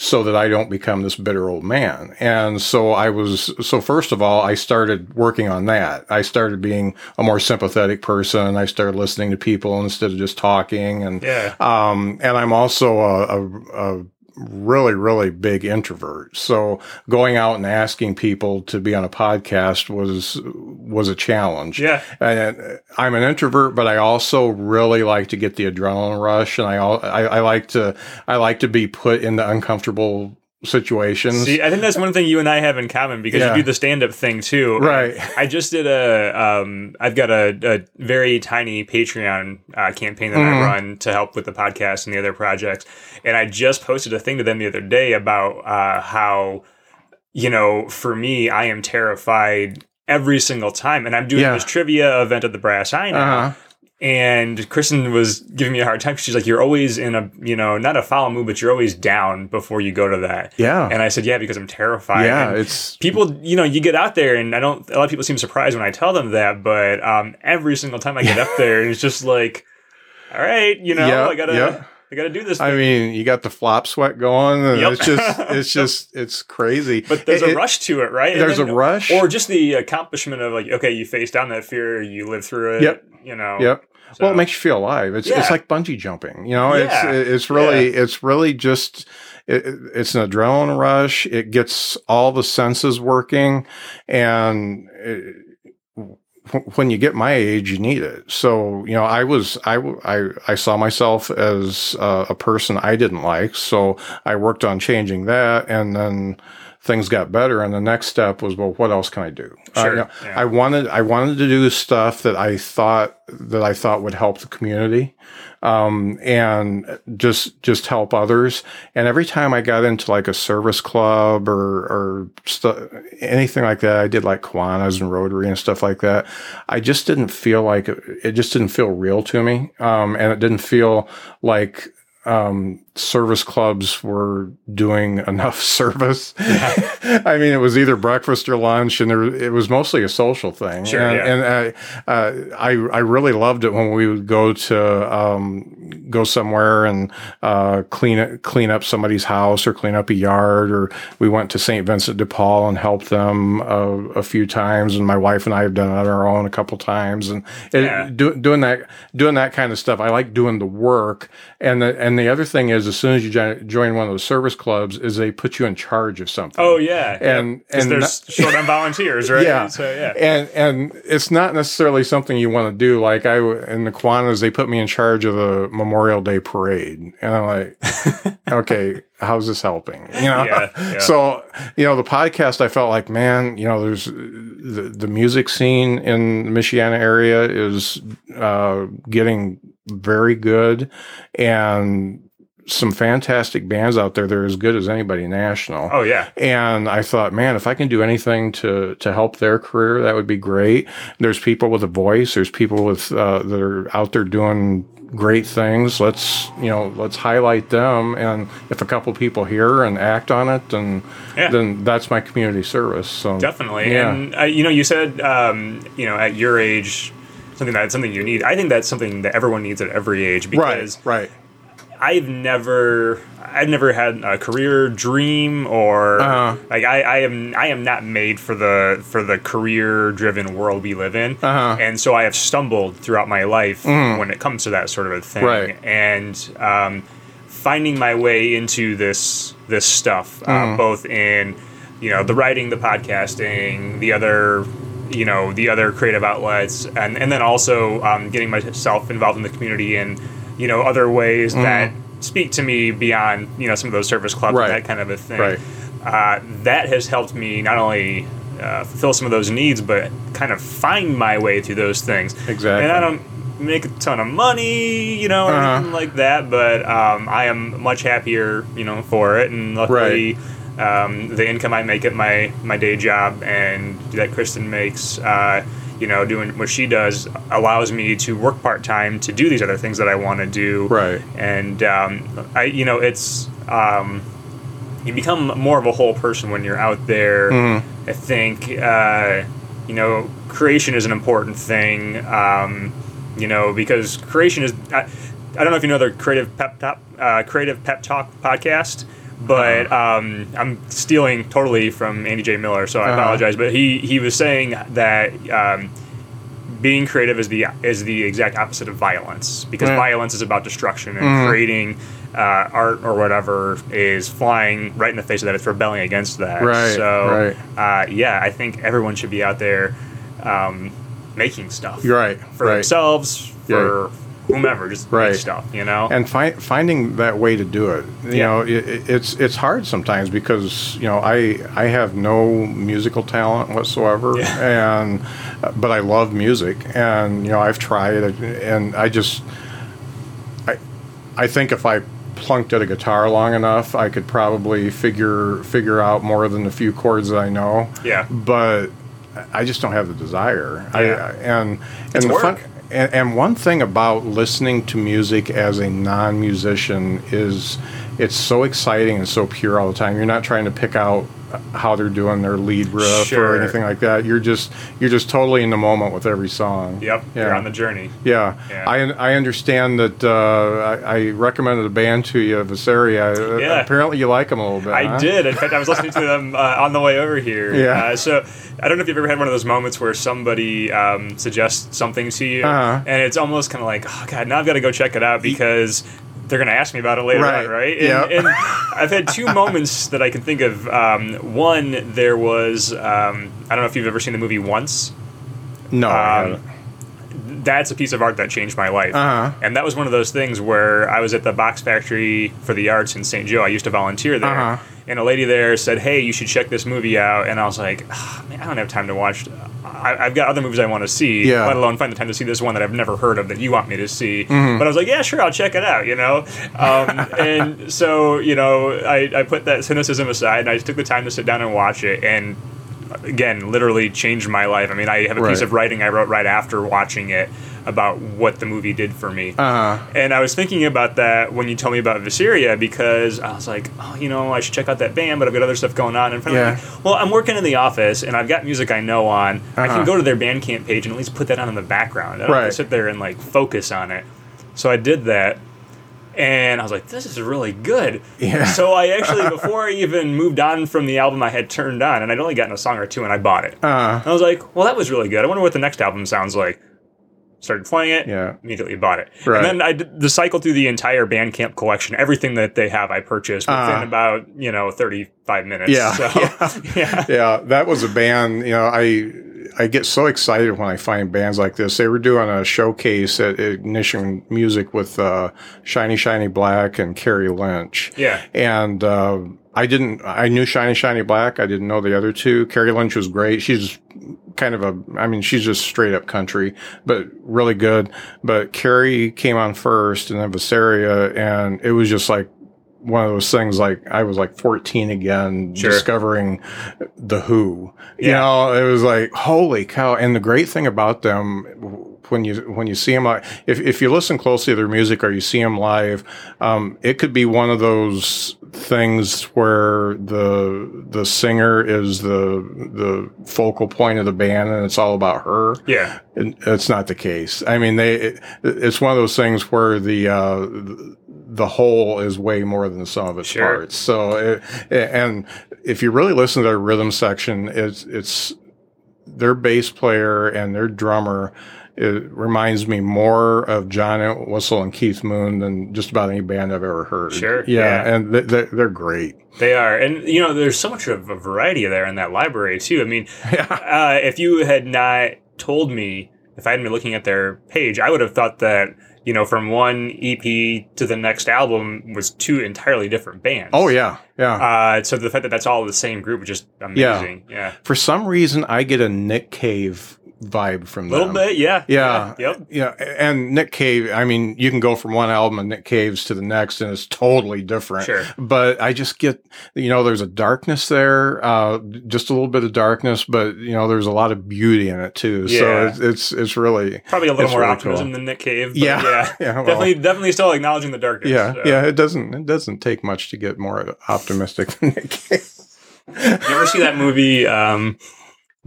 [SPEAKER 2] so that I don't become this bitter old man. And so I was, so first of all, I started working on that. I started being a more sympathetic person. I started listening to people instead of just talking. And,
[SPEAKER 3] Yeah.
[SPEAKER 2] um, and I'm also a, a, a really, really big introvert. So going out and asking people to be on a podcast was, was a challenge.
[SPEAKER 3] Yeah.
[SPEAKER 2] And uh, I'm an introvert, but I also really like to get the adrenaline rush, and I, I I like to I like to be put into uncomfortable situations.
[SPEAKER 3] See, I think that's one thing you and I have in common because
[SPEAKER 2] Yeah.
[SPEAKER 3] you do the stand-up thing too.
[SPEAKER 2] Right.
[SPEAKER 3] I just did a. Um, I've got a, a very tiny Patreon uh, campaign that I run to help with the podcast and the other projects, and I just posted a thing to them the other day about uh, how, you know, for me, I am terrified every single time, and I'm doing
[SPEAKER 2] Yeah.
[SPEAKER 3] this trivia event at the Brass Eye now.
[SPEAKER 2] Uh-huh.
[SPEAKER 3] And Kristen was giving me a hard time. 'cause She's like, "You're always in a, you know, not a foul mood, but you're always down before you go to that."
[SPEAKER 2] Yeah.
[SPEAKER 3] And I said, "Yeah, because I'm terrified."
[SPEAKER 2] yeah,
[SPEAKER 3] And
[SPEAKER 2] it's
[SPEAKER 3] people, you know, you get out there, and I don't. A lot of people seem surprised when I tell them that, but um, every single time I get up there, it's just like, "All right, you know,
[SPEAKER 2] Yeah,
[SPEAKER 3] I gotta,
[SPEAKER 2] yeah.
[SPEAKER 3] I gotta do this."
[SPEAKER 2] I mean, you got the flop sweat going, and
[SPEAKER 3] Yep.
[SPEAKER 2] it's just it's just it's crazy.
[SPEAKER 3] but there's
[SPEAKER 2] It-
[SPEAKER 3] a rush to it, right?
[SPEAKER 2] There's
[SPEAKER 3] then-
[SPEAKER 2] a rush.
[SPEAKER 3] or just the accomplishment of like, okay, you face down that fear, you live through it.
[SPEAKER 2] Yep.
[SPEAKER 3] You know.
[SPEAKER 2] Yep.
[SPEAKER 3] So-
[SPEAKER 2] Well, it makes you feel alive. It's
[SPEAKER 3] Yeah.
[SPEAKER 2] it's like bungee jumping. You know,
[SPEAKER 3] Yeah.
[SPEAKER 2] it's it's really it's really just it, it's an adrenaline rush. It gets all the senses working, and it, wh- when you get my age, you need it. So you know, I was I I I saw myself as uh, a person I didn't like, so I worked on changing that, and then things got better. And the next step was, well, what else can I do? Uh, you know,
[SPEAKER 3] yeah.
[SPEAKER 2] I wanted I wanted to do stuff that I thought that I thought would help the community, um, and just just help others. And every time I got into like a service club or or stu- anything like that, I did like Kiwanis and Rotary and stuff like that. I just didn't feel like it, it just didn't feel real to me, um, and it didn't feel like um, service clubs were doing enough service. I mean, it was either breakfast or lunch, and there, it was mostly a social thing.
[SPEAKER 3] Sure,
[SPEAKER 2] and,
[SPEAKER 3] yeah.
[SPEAKER 2] and I, uh, I, I really loved it when we would go to um, go somewhere and uh, clean it, clean up somebody's house or clean up a yard, or we went to St. Vincent de Paul and helped them uh, a few times, and my wife and I have done it on our own a couple times, and it, do, doing that doing that kind of stuff. I like doing the work, and the and the other thing is, as soon as you join one of those service clubs, is they put you in charge of something.
[SPEAKER 3] Oh yeah.
[SPEAKER 2] And- and
[SPEAKER 3] there's short on volunteers, right?
[SPEAKER 2] Yeah.
[SPEAKER 3] So yeah.
[SPEAKER 2] And and it's not necessarily something you want to do. Like I in the Kiwanis, they put me in charge of the Memorial Day parade, and I'm like, okay, how's this helping? You know.
[SPEAKER 3] Yeah, yeah.
[SPEAKER 2] So you know, the podcast, I felt like, man, you know, there's the the music scene in the Michiana area is uh, getting very good, and some fantastic bands out there. They're as good as anybody national.
[SPEAKER 3] Oh yeah.
[SPEAKER 2] And I thought, man, if I can do anything to to help their career, that would be great. There's people with a voice. There's people with uh, that are out there doing great things. Let's you know, let's highlight them. And if a couple people hear and act on it, then
[SPEAKER 3] Yeah.
[SPEAKER 2] then that's my community service. So
[SPEAKER 3] Definitely.
[SPEAKER 2] yeah.
[SPEAKER 3] And uh, you know, you said um, you know at your age something that's something you need. I think that's something that everyone needs at every age
[SPEAKER 2] right, right,
[SPEAKER 3] I've never I've never had a career dream or
[SPEAKER 2] Uh-huh.
[SPEAKER 3] like I, I am I am not made for the for the career driven world we live in,
[SPEAKER 2] Uh-huh.
[SPEAKER 3] and so I have stumbled throughout my life when it comes to that sort of a thing,
[SPEAKER 2] Right.
[SPEAKER 3] and um, finding my way into this this stuff, uh, both in you know the writing, the podcasting, the other you know the other creative outlets, and and then also um, getting myself involved in the community in you know other ways that speak to me beyond you know some of those service clubs
[SPEAKER 2] Right.
[SPEAKER 3] and that kind of a thing.
[SPEAKER 2] Right.
[SPEAKER 3] Uh, that has helped me not only uh, fulfill some of those needs, but kind of find my way through those things.
[SPEAKER 2] Exactly.
[SPEAKER 3] And I don't make a ton of money, you know, or
[SPEAKER 2] Uh-huh.
[SPEAKER 3] anything like that, but um, I am much happier, you know, for it. And luckily, um, the income I make at my my day job and that Kristen makes. Uh, you know, doing what she does allows me to work part time to do these other things that I want to do.
[SPEAKER 2] Right.
[SPEAKER 3] And um, I, you know, it's um, you become more of a whole person when you're out there.
[SPEAKER 2] Mm-hmm.
[SPEAKER 3] I think uh, you know creation is an important thing. Um, you know because creation is. I, I don't know if you know the creative pep talk, uh, creative pep talk podcast, but um, I'm stealing totally from Andy J Miller, so I
[SPEAKER 2] Uh-huh.
[SPEAKER 3] apologize. But he he was saying that. Um, being creative is the is the exact opposite of violence because
[SPEAKER 2] Yeah.
[SPEAKER 3] violence is about destruction and
[SPEAKER 2] Mm-hmm.
[SPEAKER 3] creating uh, art or whatever is flying right in the face of that. It's rebelling against that.
[SPEAKER 2] Right,
[SPEAKER 3] So Uh, yeah, I think everyone should be out there um, making stuff.
[SPEAKER 2] You're right,
[SPEAKER 3] For
[SPEAKER 2] right.
[SPEAKER 3] themselves, for whomever, just
[SPEAKER 2] Right.
[SPEAKER 3] stuff. You know.
[SPEAKER 2] and fi- finding that way to do it you
[SPEAKER 3] Yeah.
[SPEAKER 2] know it, it's it's hard sometimes because you know I I have no musical talent whatsoever
[SPEAKER 3] Yeah.
[SPEAKER 2] and but I love music and you know I've tried and I just I I think if I plunked at a guitar long enough I could probably figure figure out more than the few chords that I know
[SPEAKER 3] Yeah.
[SPEAKER 2] but I just don't have the desire.
[SPEAKER 3] Yeah.
[SPEAKER 2] I, and and
[SPEAKER 3] It's
[SPEAKER 2] the fun,
[SPEAKER 3] work.
[SPEAKER 2] And, and one thing about listening to music as a non-musician is it's so exciting and so pure all the time. You're not trying to pick out how they're doing their lead riff
[SPEAKER 3] Sure.
[SPEAKER 2] or anything like that. You're just you're just totally in the moment with every song.
[SPEAKER 3] Yep.
[SPEAKER 2] Yeah.
[SPEAKER 3] You're on the journey.
[SPEAKER 2] Yeah,
[SPEAKER 3] Yeah.
[SPEAKER 2] I I understand that. Uh, I, I recommended a band to you, Visaria. Uh,
[SPEAKER 3] Yeah.
[SPEAKER 2] Apparently, you like them a little bit.
[SPEAKER 3] I
[SPEAKER 2] huh?
[SPEAKER 3] did. In fact, I was listening to them uh, on the way over here.
[SPEAKER 2] Yeah.
[SPEAKER 3] Uh, so I don't know if you've ever had one of those moments where somebody um, suggests something to you,
[SPEAKER 2] Uh-huh.
[SPEAKER 3] and it's almost kind of like, oh god, now I've got to go check it out because they're going to ask me about it later
[SPEAKER 2] Right.
[SPEAKER 3] on, right? And,
[SPEAKER 2] Yep.
[SPEAKER 3] and I've had two moments that I can think of. Um, one, there was um, I don't know if you've ever seen the movie Once.
[SPEAKER 2] No,
[SPEAKER 3] Um, that's a piece of art that changed my life.
[SPEAKER 2] Uh-huh.
[SPEAKER 3] And that was one of those things where I was at the box factory for the arts in St. Joe. I used to volunteer there.
[SPEAKER 2] Uh-huh.
[SPEAKER 3] And a lady there said, Hey, you should check this movie out. And I was like, "Ah, Man, I don't have time to watch. I, I've got other movies I want to see,
[SPEAKER 2] Yeah.
[SPEAKER 3] let alone find the time to see this one that I've never heard of that you want me to see.
[SPEAKER 2] Mm-hmm.
[SPEAKER 3] But I was like, Yeah, sure, I'll check it out, you know? Um, and so, you know, I, I put that cynicism aside and I took the time to sit down and watch it. And again, literally changed my life. I mean, I have a piece of writing I wrote right after watching it about what the movie did for me.
[SPEAKER 2] Uh-huh.
[SPEAKER 3] And I was thinking about that when you told me about Visaria because I was like, oh, you know, I should check out that band, but I've got other stuff going on. And finally,
[SPEAKER 2] Yeah.
[SPEAKER 3] like, well, I'm working in the office and I've got music I know on. I
[SPEAKER 2] Uh-huh.
[SPEAKER 3] can go to their Bandcamp page and at least put that on in the background. I don't have
[SPEAKER 2] Right.
[SPEAKER 3] to sit there and like focus on it. So I did that. And I was like, this is really good.
[SPEAKER 2] Yeah.
[SPEAKER 3] So I actually, before I even moved on from the album I had turned on, and I'd only gotten a song or two, and I bought it.
[SPEAKER 2] Uh,
[SPEAKER 3] I was like, well, that was really good. I wonder what the next album sounds like. Started playing it.
[SPEAKER 2] Yeah.
[SPEAKER 3] Immediately bought it.
[SPEAKER 2] Right.
[SPEAKER 3] And then I did the cycle through the entire Bandcamp collection. Everything that they have, I purchased within
[SPEAKER 2] Uh-huh.
[SPEAKER 3] about you know thirty five minutes.
[SPEAKER 2] Yeah,
[SPEAKER 3] So,
[SPEAKER 2] yeah.
[SPEAKER 3] yeah.
[SPEAKER 2] yeah, that was a band. You know, I I get so excited when I find bands like this. They were doing a showcase at Ignition Music with uh, Shiny Shiny Black and Carrie Lynch.
[SPEAKER 3] Yeah.
[SPEAKER 2] and uh, I didn't. I knew Shiny Shiny Black. I didn't know the other two. Carrie Lynch was great. She's kind of a. I mean, she's just straight up country, but really good. But Carrie came on first, and then Visaria, and it was just like one of those things like I was like 14 again
[SPEAKER 3] Sure.
[SPEAKER 2] discovering the Who. You
[SPEAKER 3] Yeah.
[SPEAKER 2] know, it was like holy cow. And the great thing about them when you when you see them like if if you listen closely to their music or you see them live, um, it could be one of those things where the the singer is the the focal point of the band and it's all about her.
[SPEAKER 3] Yeah.
[SPEAKER 2] And it's not the case. I mean, they it, it's one of those things where the uh, the whole is way more than the sum of its
[SPEAKER 3] Sure.
[SPEAKER 2] parts. So, it, and if you really listen to their rhythm section, it's it's their bass player and their drummer. It reminds me more of John Entwistle and Keith Moon than just about any band I've ever heard.
[SPEAKER 3] Sure,
[SPEAKER 2] yeah,
[SPEAKER 3] yeah.
[SPEAKER 2] and they, they're great.
[SPEAKER 3] They are, and you know, there's so much of a variety there in that library too. I mean, uh, if you had not told me, if I hadn't been looking at their page, I would have thought that you know, from one EP to the next album was two entirely different bands.
[SPEAKER 2] Oh yeah, yeah.
[SPEAKER 3] Uh, so the fact that that's all the same group is just amazing. Yeah,
[SPEAKER 2] For some reason, I get a Nick Cave vibe from
[SPEAKER 3] a little
[SPEAKER 2] them.
[SPEAKER 3] bit. Yeah,
[SPEAKER 2] Yeah.
[SPEAKER 3] Yep.
[SPEAKER 2] Yeah, and Nick Cave. I mean, you can go from one album of Nick Cave's to the next, and it's totally different.
[SPEAKER 3] Sure.
[SPEAKER 2] But I just get, you know, there's a darkness there, uh, just a little bit of darkness, but you know, there's a lot of beauty in it too. So it's it's, it's really,
[SPEAKER 3] Probably a little more
[SPEAKER 2] really
[SPEAKER 3] optimism
[SPEAKER 2] cool.
[SPEAKER 3] than Nick Cave. But
[SPEAKER 2] Yeah.
[SPEAKER 3] yeah,
[SPEAKER 2] Yeah, well.
[SPEAKER 3] definitely, definitely still acknowledging the darkness.
[SPEAKER 2] yeah,
[SPEAKER 3] so.
[SPEAKER 2] yeah. It doesn't it doesn't take much to get more optimistic than Nick Cave.
[SPEAKER 3] You ever see that movie? Um,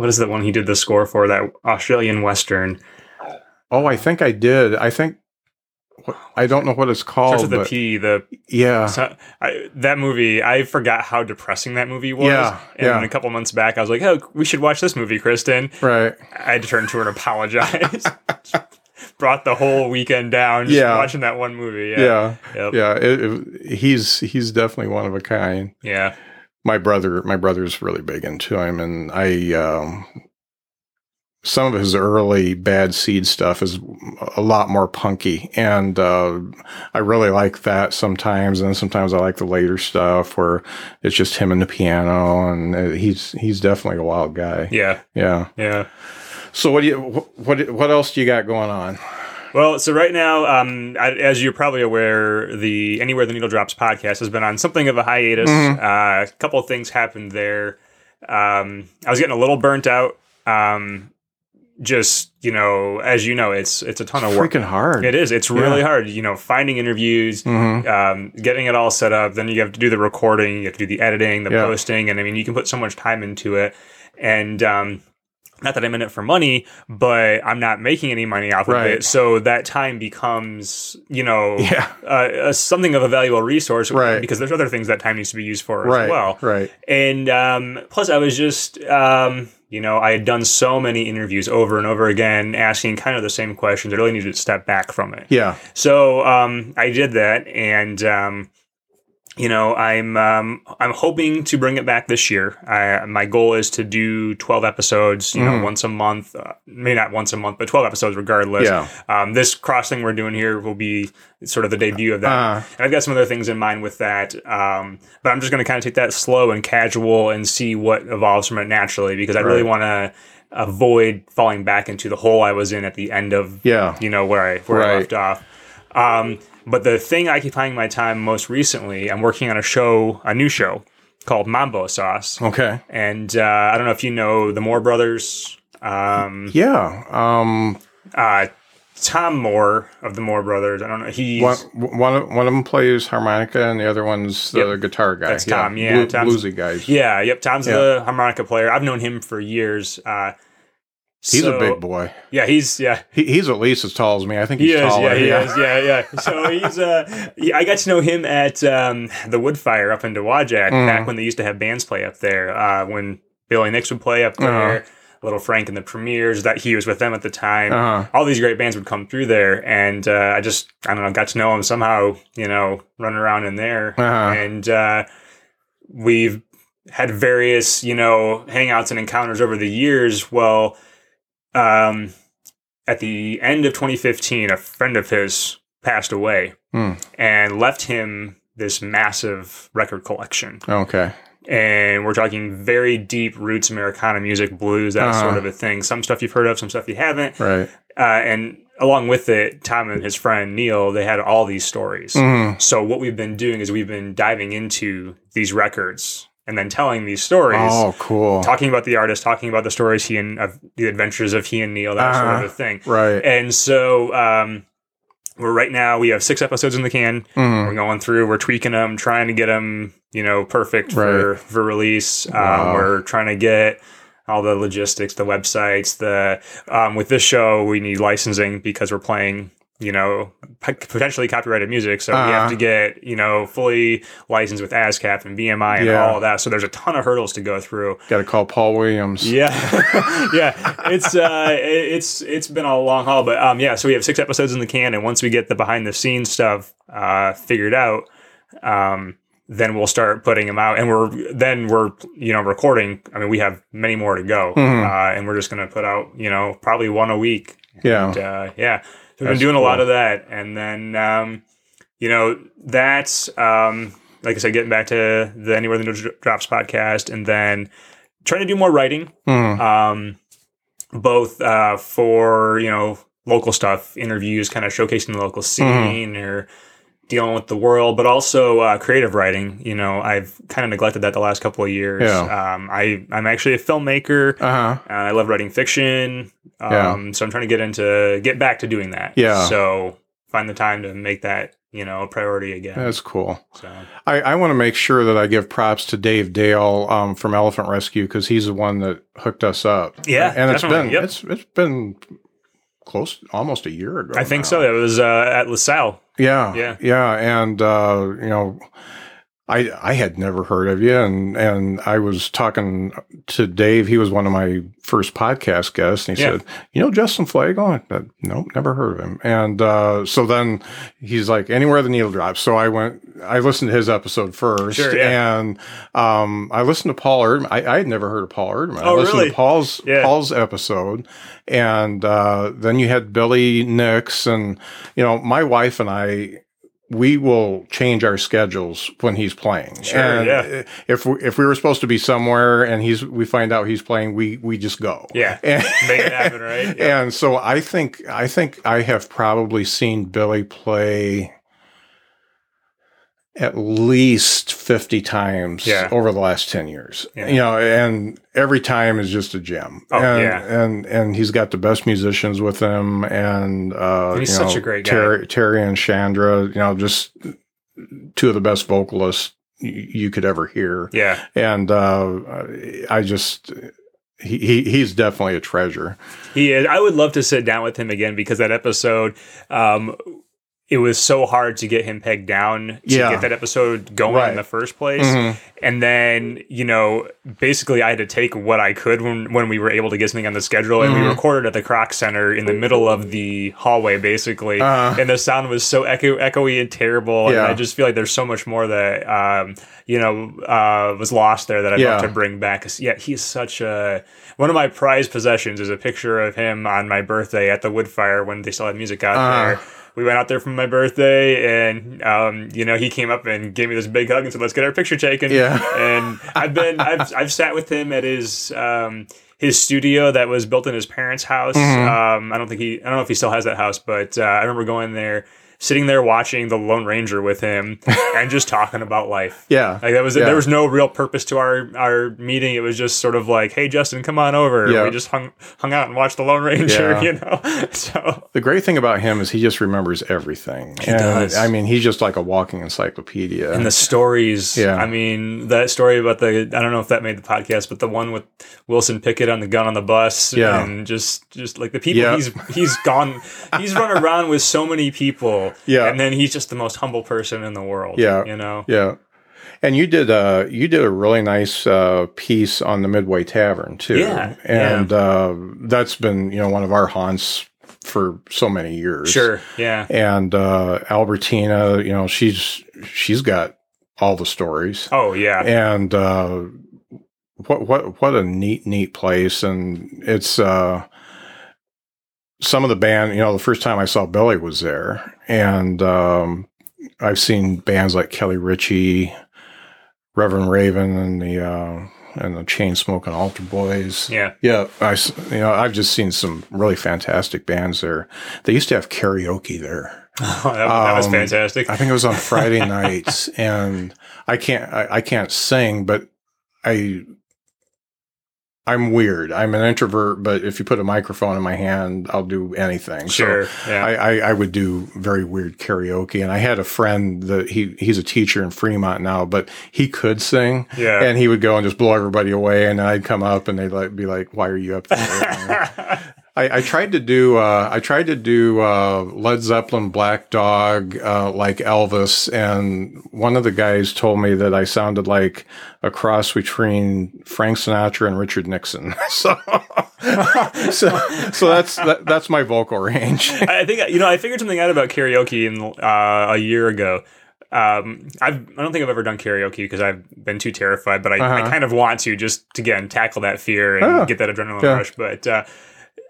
[SPEAKER 3] what is the one he did the score for? That Australian Western.
[SPEAKER 2] Oh, I think I did. I think. Oh, I don't know what it's called,
[SPEAKER 3] Starts with
[SPEAKER 2] but
[SPEAKER 3] P. The
[SPEAKER 2] yeah,
[SPEAKER 3] so, I, that movie. I forgot how depressing that movie was.
[SPEAKER 2] Yeah,
[SPEAKER 3] and
[SPEAKER 2] yeah.
[SPEAKER 3] a couple months back, I was like, "Oh, we should watch this movie, Kristen."
[SPEAKER 2] right.
[SPEAKER 3] I had to turn to her and apologize. Brought the whole weekend down just
[SPEAKER 2] Yeah.
[SPEAKER 3] watching that one movie.
[SPEAKER 2] Yeah,
[SPEAKER 3] Yeah.
[SPEAKER 2] yeah. It, it- he's he's definitely one of a kind.
[SPEAKER 3] Yeah.
[SPEAKER 2] My brother my brother's really big into him and i um some of his early bad seed stuff is a lot more punky and uh i really like that sometimes and sometimes i like the later stuff where it's just him and the piano and uh, he's he's definitely a wild guy
[SPEAKER 3] Yeah.
[SPEAKER 2] yeah
[SPEAKER 3] Yeah.
[SPEAKER 2] so what do you what what else do you got going on
[SPEAKER 3] Well, so right now, um, I- as you're probably aware, the Anywhere the Needle Drops podcast has been on something of a hiatus. Uh, a couple of things happened there. Um, I was getting a little burnt out. Um, just you know, as you know, it's it's a ton of work.
[SPEAKER 2] freaking hard
[SPEAKER 3] It is. It's really
[SPEAKER 2] Yeah.
[SPEAKER 3] hard. You know, finding interviews,
[SPEAKER 2] Mhm.
[SPEAKER 3] um, getting it all set up. Then you have to do the recording. You have to do the editing, the
[SPEAKER 2] Yeah.
[SPEAKER 3] posting, and I mean, you can put so much time into it. And um, not that I'm in it for money, but I'm not making any money off of it. So that time becomes, you know,
[SPEAKER 2] Yeah.
[SPEAKER 3] uh, uh, something of a valuable resource,
[SPEAKER 2] Right.
[SPEAKER 3] Because there's other things that time needs to be used for
[SPEAKER 2] right
[SPEAKER 3] as well.
[SPEAKER 2] right
[SPEAKER 3] And um, plus, I was just, um, you know, I had done so many interviews over and over again, asking kind of the same questions. I really needed to step back from it.
[SPEAKER 2] yeah
[SPEAKER 3] So um, I did that, and um, you know, I'm um, I'm hoping to bring it back this year. I, my goal is to do 12 episodes, you know,
[SPEAKER 2] Mhm.
[SPEAKER 3] once a month. Uh, maybe not once a month, but 12 episodes regardless.
[SPEAKER 2] Yeah.
[SPEAKER 3] Um, this cross thing we're doing here will be sort of the debut of that.
[SPEAKER 2] Uh,
[SPEAKER 3] And I've got some other things in mind with that. Um, but I'm just going to kind of take that slow and casual and see what evolves from it naturally because I really want to avoid falling back into the hole I was in at the end of
[SPEAKER 2] yeah
[SPEAKER 3] you know where I where I
[SPEAKER 2] Right.
[SPEAKER 3] left off. Um, but the thing occupying my time most recently, I'm working on a show, a new show called Mambo Sauce,
[SPEAKER 2] okay
[SPEAKER 3] and uh, I don't know if you know the Moore brothers. Um,
[SPEAKER 2] yeah um
[SPEAKER 3] uh, Tom Moore of the Moore brothers. I don't know. He's
[SPEAKER 2] One, one, of, one of them plays harmonica and the other one's the
[SPEAKER 3] Yep.
[SPEAKER 2] guitar guy.
[SPEAKER 3] That's Tom, yeah, Tom's-
[SPEAKER 2] bluesy guys.
[SPEAKER 3] yeah, yep. Tom's
[SPEAKER 2] Yeah.
[SPEAKER 3] the harmonica player. I've known him for years. Uh,
[SPEAKER 2] He's
[SPEAKER 3] so-
[SPEAKER 2] a big boy.
[SPEAKER 3] Yeah, he's yeah.
[SPEAKER 2] He, he's at least as tall as me. I think
[SPEAKER 3] He
[SPEAKER 2] he's
[SPEAKER 3] is,
[SPEAKER 2] taller.
[SPEAKER 3] yeah, he is, yeah, yeah. So he's, uh, he- I got to know him at um, the Woodfire up in Dowagiac
[SPEAKER 2] Mm.
[SPEAKER 3] back when they used to have bands play up there. Uh, when Billy Nix would play up there,
[SPEAKER 2] Uh-huh.
[SPEAKER 3] Little Frank and the Premiers, that he was with them at the time.
[SPEAKER 2] Uh-huh.
[SPEAKER 3] All these great bands would come through there, and uh, I just, I don't know, got to know him somehow. You know, running around in there,
[SPEAKER 2] Uh-huh.
[SPEAKER 3] and uh, we've had various, you know, hangouts and encounters over the years. Well, um, at the end of 2015, a friend of his passed away
[SPEAKER 2] Hmm.
[SPEAKER 3] and left him this massive record collection.
[SPEAKER 2] Okay.
[SPEAKER 3] And we're talking very deep roots Americana music, blues, that
[SPEAKER 2] Uh-huh.
[SPEAKER 3] sort of a thing. Some stuff you've heard of, some stuff you haven't.
[SPEAKER 2] Right.
[SPEAKER 3] Uh, and along with it, Tom and his friend Neil, they had all these stories.
[SPEAKER 2] Mhm.
[SPEAKER 3] So what we've been doing is we've been diving into these records and then telling these stories
[SPEAKER 2] Oh, cool.
[SPEAKER 3] talking about the artist, talking about the stories he and of the adventures of he and Neil, that sort of
[SPEAKER 2] Uh-huh.
[SPEAKER 3] thing.
[SPEAKER 2] right.
[SPEAKER 3] And so um, we're right now we have six episodes in the can.
[SPEAKER 2] Mhm.
[SPEAKER 3] We're going through, we're tweaking them, trying to get them, you know, perfect for for release.
[SPEAKER 2] Wow.
[SPEAKER 3] Um, we're trying to get all the logistics, the websites, the um, with this show we need licensing because we're playing you know, potentially copyrighted music. So we have
[SPEAKER 2] Uh-huh.
[SPEAKER 3] to get, you know, fully licensed with ASCAP and BMI and
[SPEAKER 2] Yeah.
[SPEAKER 3] all that. So there's a ton of hurdles to go through.
[SPEAKER 2] Got to call Paul Williams.
[SPEAKER 3] Yeah, yeah. It's uh, it's it's been a long haul, but um, yeah. So we have six episodes in the can, and once we get the behind the scenes stuff uh figured out, um, then we'll start putting them out, and we're then we're you know recording. I mean, we have many more to go,
[SPEAKER 2] Mhm.
[SPEAKER 3] uh, and we're just gonna put out you know probably one a week.
[SPEAKER 2] Yeah.
[SPEAKER 3] And, uh, yeah.
[SPEAKER 2] That's
[SPEAKER 3] been doing a lot of that, and then um, you know that's um, like I said, getting back to the Anywhere the Needle Drops podcast, and then trying to do more writing
[SPEAKER 2] Mhm.
[SPEAKER 3] um, both uh, for you know local stuff, interviews, kind of showcasing the local scene or dealing with the world, but also uh, creative writing. You know, I've kind of neglected that the last couple of years.
[SPEAKER 2] Yeah.
[SPEAKER 3] Um, I I'm actually a filmmaker.
[SPEAKER 2] Uh-huh.
[SPEAKER 3] Uh, I love writing fiction. Um, So I'm trying to get into get back to doing that.
[SPEAKER 2] Yeah.
[SPEAKER 3] So find the time to make that you know a priority again.
[SPEAKER 2] That's cool.
[SPEAKER 3] so
[SPEAKER 2] I, I want to make sure that I give props to Dave Dale um, from Elephant Rescue because he's the one that hooked us up.
[SPEAKER 3] Yeah,
[SPEAKER 2] and it's
[SPEAKER 3] definitely.
[SPEAKER 2] been
[SPEAKER 3] Yep.
[SPEAKER 2] it's it's been close almost a year ago.
[SPEAKER 3] I think
[SPEAKER 2] now.
[SPEAKER 3] so. It was uh, at LaSalle.
[SPEAKER 2] Yeah,
[SPEAKER 3] Yeah.
[SPEAKER 2] yeah, and uh, you know, I I had never heard of you, and and I was talking to Dave. He was one of my first podcast guests, and he
[SPEAKER 3] Yeah.
[SPEAKER 2] said, "You know Justin Flagel?" I said, Nope, never heard of him. And uh, so then he's like, "Anywhere the needle drops." So I went, I listened to his episode first,
[SPEAKER 3] Sure, yeah.
[SPEAKER 2] and um, I listened to Paul Erdman. I, I had never heard of Paul Erdman. I
[SPEAKER 3] Oh,
[SPEAKER 2] listened
[SPEAKER 3] really?
[SPEAKER 2] to Paul's
[SPEAKER 3] Yeah.
[SPEAKER 2] Paul's episode, and uh, then you had Billy Nix, and you know, my wife and I, we will change our schedules when he's playing.
[SPEAKER 3] Sure,
[SPEAKER 2] and
[SPEAKER 3] yeah.
[SPEAKER 2] If we, if we were supposed to be somewhere and he's, we find out he's playing, we we just go.
[SPEAKER 3] Yeah.
[SPEAKER 2] And,
[SPEAKER 3] Make it happen, right? Yeah.
[SPEAKER 2] And so I think I think I have probably seen Billy play at least 50 times
[SPEAKER 3] Yeah.
[SPEAKER 2] over the last 10 years.
[SPEAKER 3] Yeah.
[SPEAKER 2] You know, and every time is just a gem.
[SPEAKER 3] Oh,
[SPEAKER 2] and,
[SPEAKER 3] yeah.
[SPEAKER 2] and and he's got the best musicians with him and uh
[SPEAKER 3] He's
[SPEAKER 2] you
[SPEAKER 3] such
[SPEAKER 2] know,
[SPEAKER 3] a great guy.
[SPEAKER 2] Terry, Terry and Chandra, you know, just two of the best vocalists you could ever hear.
[SPEAKER 3] Yeah.
[SPEAKER 2] And uh I just he, he he's definitely a treasure.
[SPEAKER 3] He is. I would love to sit down with him again because that episode, um, it was so hard to get him pegged down to
[SPEAKER 2] Yeah.
[SPEAKER 3] get that episode going
[SPEAKER 2] Right.
[SPEAKER 3] in the first place.
[SPEAKER 2] Mhm.
[SPEAKER 3] And then, you know, basically I had to take what I could when, when we were able to get something on the schedule. And we
[SPEAKER 2] Mhm.
[SPEAKER 3] recorded at the Kroc Center in the middle of the hallway, basically.
[SPEAKER 2] Uh-huh.
[SPEAKER 3] and the sound was so echo- echoey and terrible. And I just feel like there's so much more that, um, you know, uh, was lost there that I'd
[SPEAKER 2] Yeah.
[SPEAKER 3] love to bring back. Yeah, he's such a. One of my prized possessions is a picture of him on my birthday at the wood fire when they still had music out
[SPEAKER 2] Uh-huh.
[SPEAKER 3] there we went out there for my birthday and um, you know he came up and gave me this big hug and said let's get our picture taken
[SPEAKER 2] Yeah.
[SPEAKER 3] and i've been I've, I've sat with him at his um, his studio that was built in his parents house
[SPEAKER 2] Mhm.
[SPEAKER 3] um, i don't think he i don't know if he still has that house but uh, i remember going there sitting there watching the lone ranger with him and just talking about life
[SPEAKER 2] Yeah.
[SPEAKER 3] like that was
[SPEAKER 2] Yeah.
[SPEAKER 3] there was no real purpose to our our meeting. It was just sort of like, hey Justin, come on over.
[SPEAKER 2] Yeah.
[SPEAKER 3] We just hung hung out and watched the Lone Ranger,
[SPEAKER 2] Yeah.
[SPEAKER 3] you know. So
[SPEAKER 2] The great thing about him is he just remembers everything. He
[SPEAKER 3] does.
[SPEAKER 2] I mean, he's just like a walking encyclopedia.
[SPEAKER 3] and the stories.
[SPEAKER 2] Yeah.
[SPEAKER 3] I mean, that story about the I don't know if that made the podcast, but the one with Wilson Pickett on the gun on the bus.
[SPEAKER 2] Yeah.
[SPEAKER 3] And just just like the people
[SPEAKER 2] Yeah.
[SPEAKER 3] he's he's gone he's run around with so many people.
[SPEAKER 2] Yeah.
[SPEAKER 3] And then he's just the most humble person in the world.
[SPEAKER 2] Yeah.
[SPEAKER 3] You know?
[SPEAKER 2] yeah. And you did a you did a really nice uh, piece on the Midway Tavern too.
[SPEAKER 3] Yeah,
[SPEAKER 2] and Uh, that's been you know one of our haunts for so many years.
[SPEAKER 3] Sure. Yeah.
[SPEAKER 2] And uh, Albertina, you know, she's she's got all the stories.
[SPEAKER 3] Oh yeah.
[SPEAKER 2] and uh, what what what a neat neat place and it's uh some of the band you know the first time i saw billy was there and um i've seen bands like kelly richey reverend raven and the uh and the chain smoking altar boys
[SPEAKER 3] Yeah.
[SPEAKER 2] yeah i you know i've just seen some really fantastic bands there they used to have karaoke there
[SPEAKER 3] that, that was
[SPEAKER 2] Um,
[SPEAKER 3] fantastic.
[SPEAKER 2] I think it was on Friday nights, and I can't I, I can't sing, but I I'm weird. I'm an introvert, but if you put a microphone in my hand, I'll do anything.
[SPEAKER 3] Sure.
[SPEAKER 2] So
[SPEAKER 3] yeah.
[SPEAKER 2] I, I, I would do very weird karaoke, and I had a friend that he he's a teacher in Fremont now, but he could sing,
[SPEAKER 3] yeah.
[SPEAKER 2] and he would go and just blow everybody away, and I'd come up and they'd like be like, "Why are you up there?" I, I tried to do uh, I tried to do uh, Led Zeppelin, Black Dog, uh, like Elvis, and one of the guys told me that I sounded like a cross between Frank Sinatra and Richard Nixon. so, so, so that's that, that's my vocal range.
[SPEAKER 3] I think you know I figured something out about karaoke in uh, a year ago. Um, I've, I don't think I've ever done karaoke because I've been too terrified, but I, I
[SPEAKER 2] Uh-huh.
[SPEAKER 3] kind of want to just again tackle that fear and
[SPEAKER 2] Oh,
[SPEAKER 3] get that adrenaline
[SPEAKER 2] yeah.
[SPEAKER 3] rush. But uh,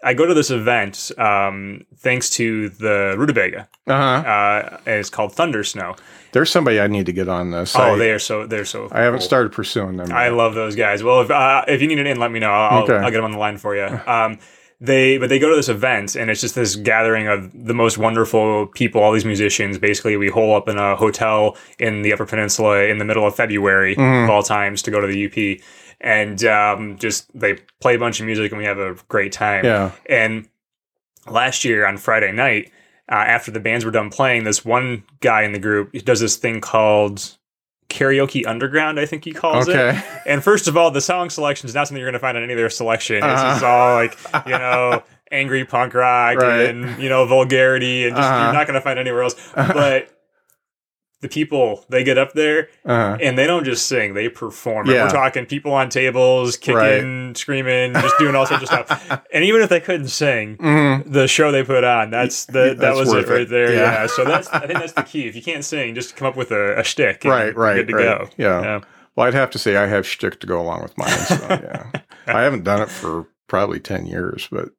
[SPEAKER 3] I go to this event um, thanks to the Rutabaga.
[SPEAKER 2] Uh-huh.
[SPEAKER 3] Uh, it's called Thunder Snow.
[SPEAKER 2] There's somebody I need to get on this.
[SPEAKER 3] Oh,
[SPEAKER 2] I,
[SPEAKER 3] they are so they're so.
[SPEAKER 2] I haven't
[SPEAKER 3] cool.
[SPEAKER 2] started pursuing them. Yet.
[SPEAKER 3] I love those guys. Well, if uh, if you need an in, let me know. I'll,
[SPEAKER 2] Okay.
[SPEAKER 3] I'll get them on the line for you. Um, they but they go to this event and it's just this gathering of the most wonderful people, all these musicians. Basically, we hole up in a hotel in the Upper Peninsula in the middle of February
[SPEAKER 2] Mm-hmm.
[SPEAKER 3] of all times to go to the UP, and um, just they play a bunch of music and we have a great time.
[SPEAKER 2] Yeah.
[SPEAKER 3] And last year on Friday night, uh, after the bands were done playing, this one guy in the group does this thing called karaoke underground. I think he calls it.
[SPEAKER 2] Okay.
[SPEAKER 3] And first of all, the song selection is not something you're going to find on any of their selection. It's
[SPEAKER 2] Uh-huh.
[SPEAKER 3] just all like you know angry punk rock
[SPEAKER 2] Right.
[SPEAKER 3] and you know vulgarity, and just
[SPEAKER 2] Uh-huh.
[SPEAKER 3] you're not going to find anywhere else. But the people they get up there
[SPEAKER 2] Uh-huh.
[SPEAKER 3] and they don't just sing; they perform. And
[SPEAKER 2] Yeah.
[SPEAKER 3] We're talking people on tables, kicking, screaming, just doing all sorts of stuff. And even if they couldn't sing,
[SPEAKER 2] Mhm.
[SPEAKER 3] the show they put on, that's the that was it right there.
[SPEAKER 2] Yeah.
[SPEAKER 3] Yeah. So that's I think that's the key. If you can't sing, just come up with a, a shtick. and
[SPEAKER 2] Right, right,
[SPEAKER 3] Good to
[SPEAKER 2] right.
[SPEAKER 3] go.
[SPEAKER 2] Yeah. Well, I'd have to say I have shtick to go along with mine. So, yeah. I haven't done it for probably 10 years, but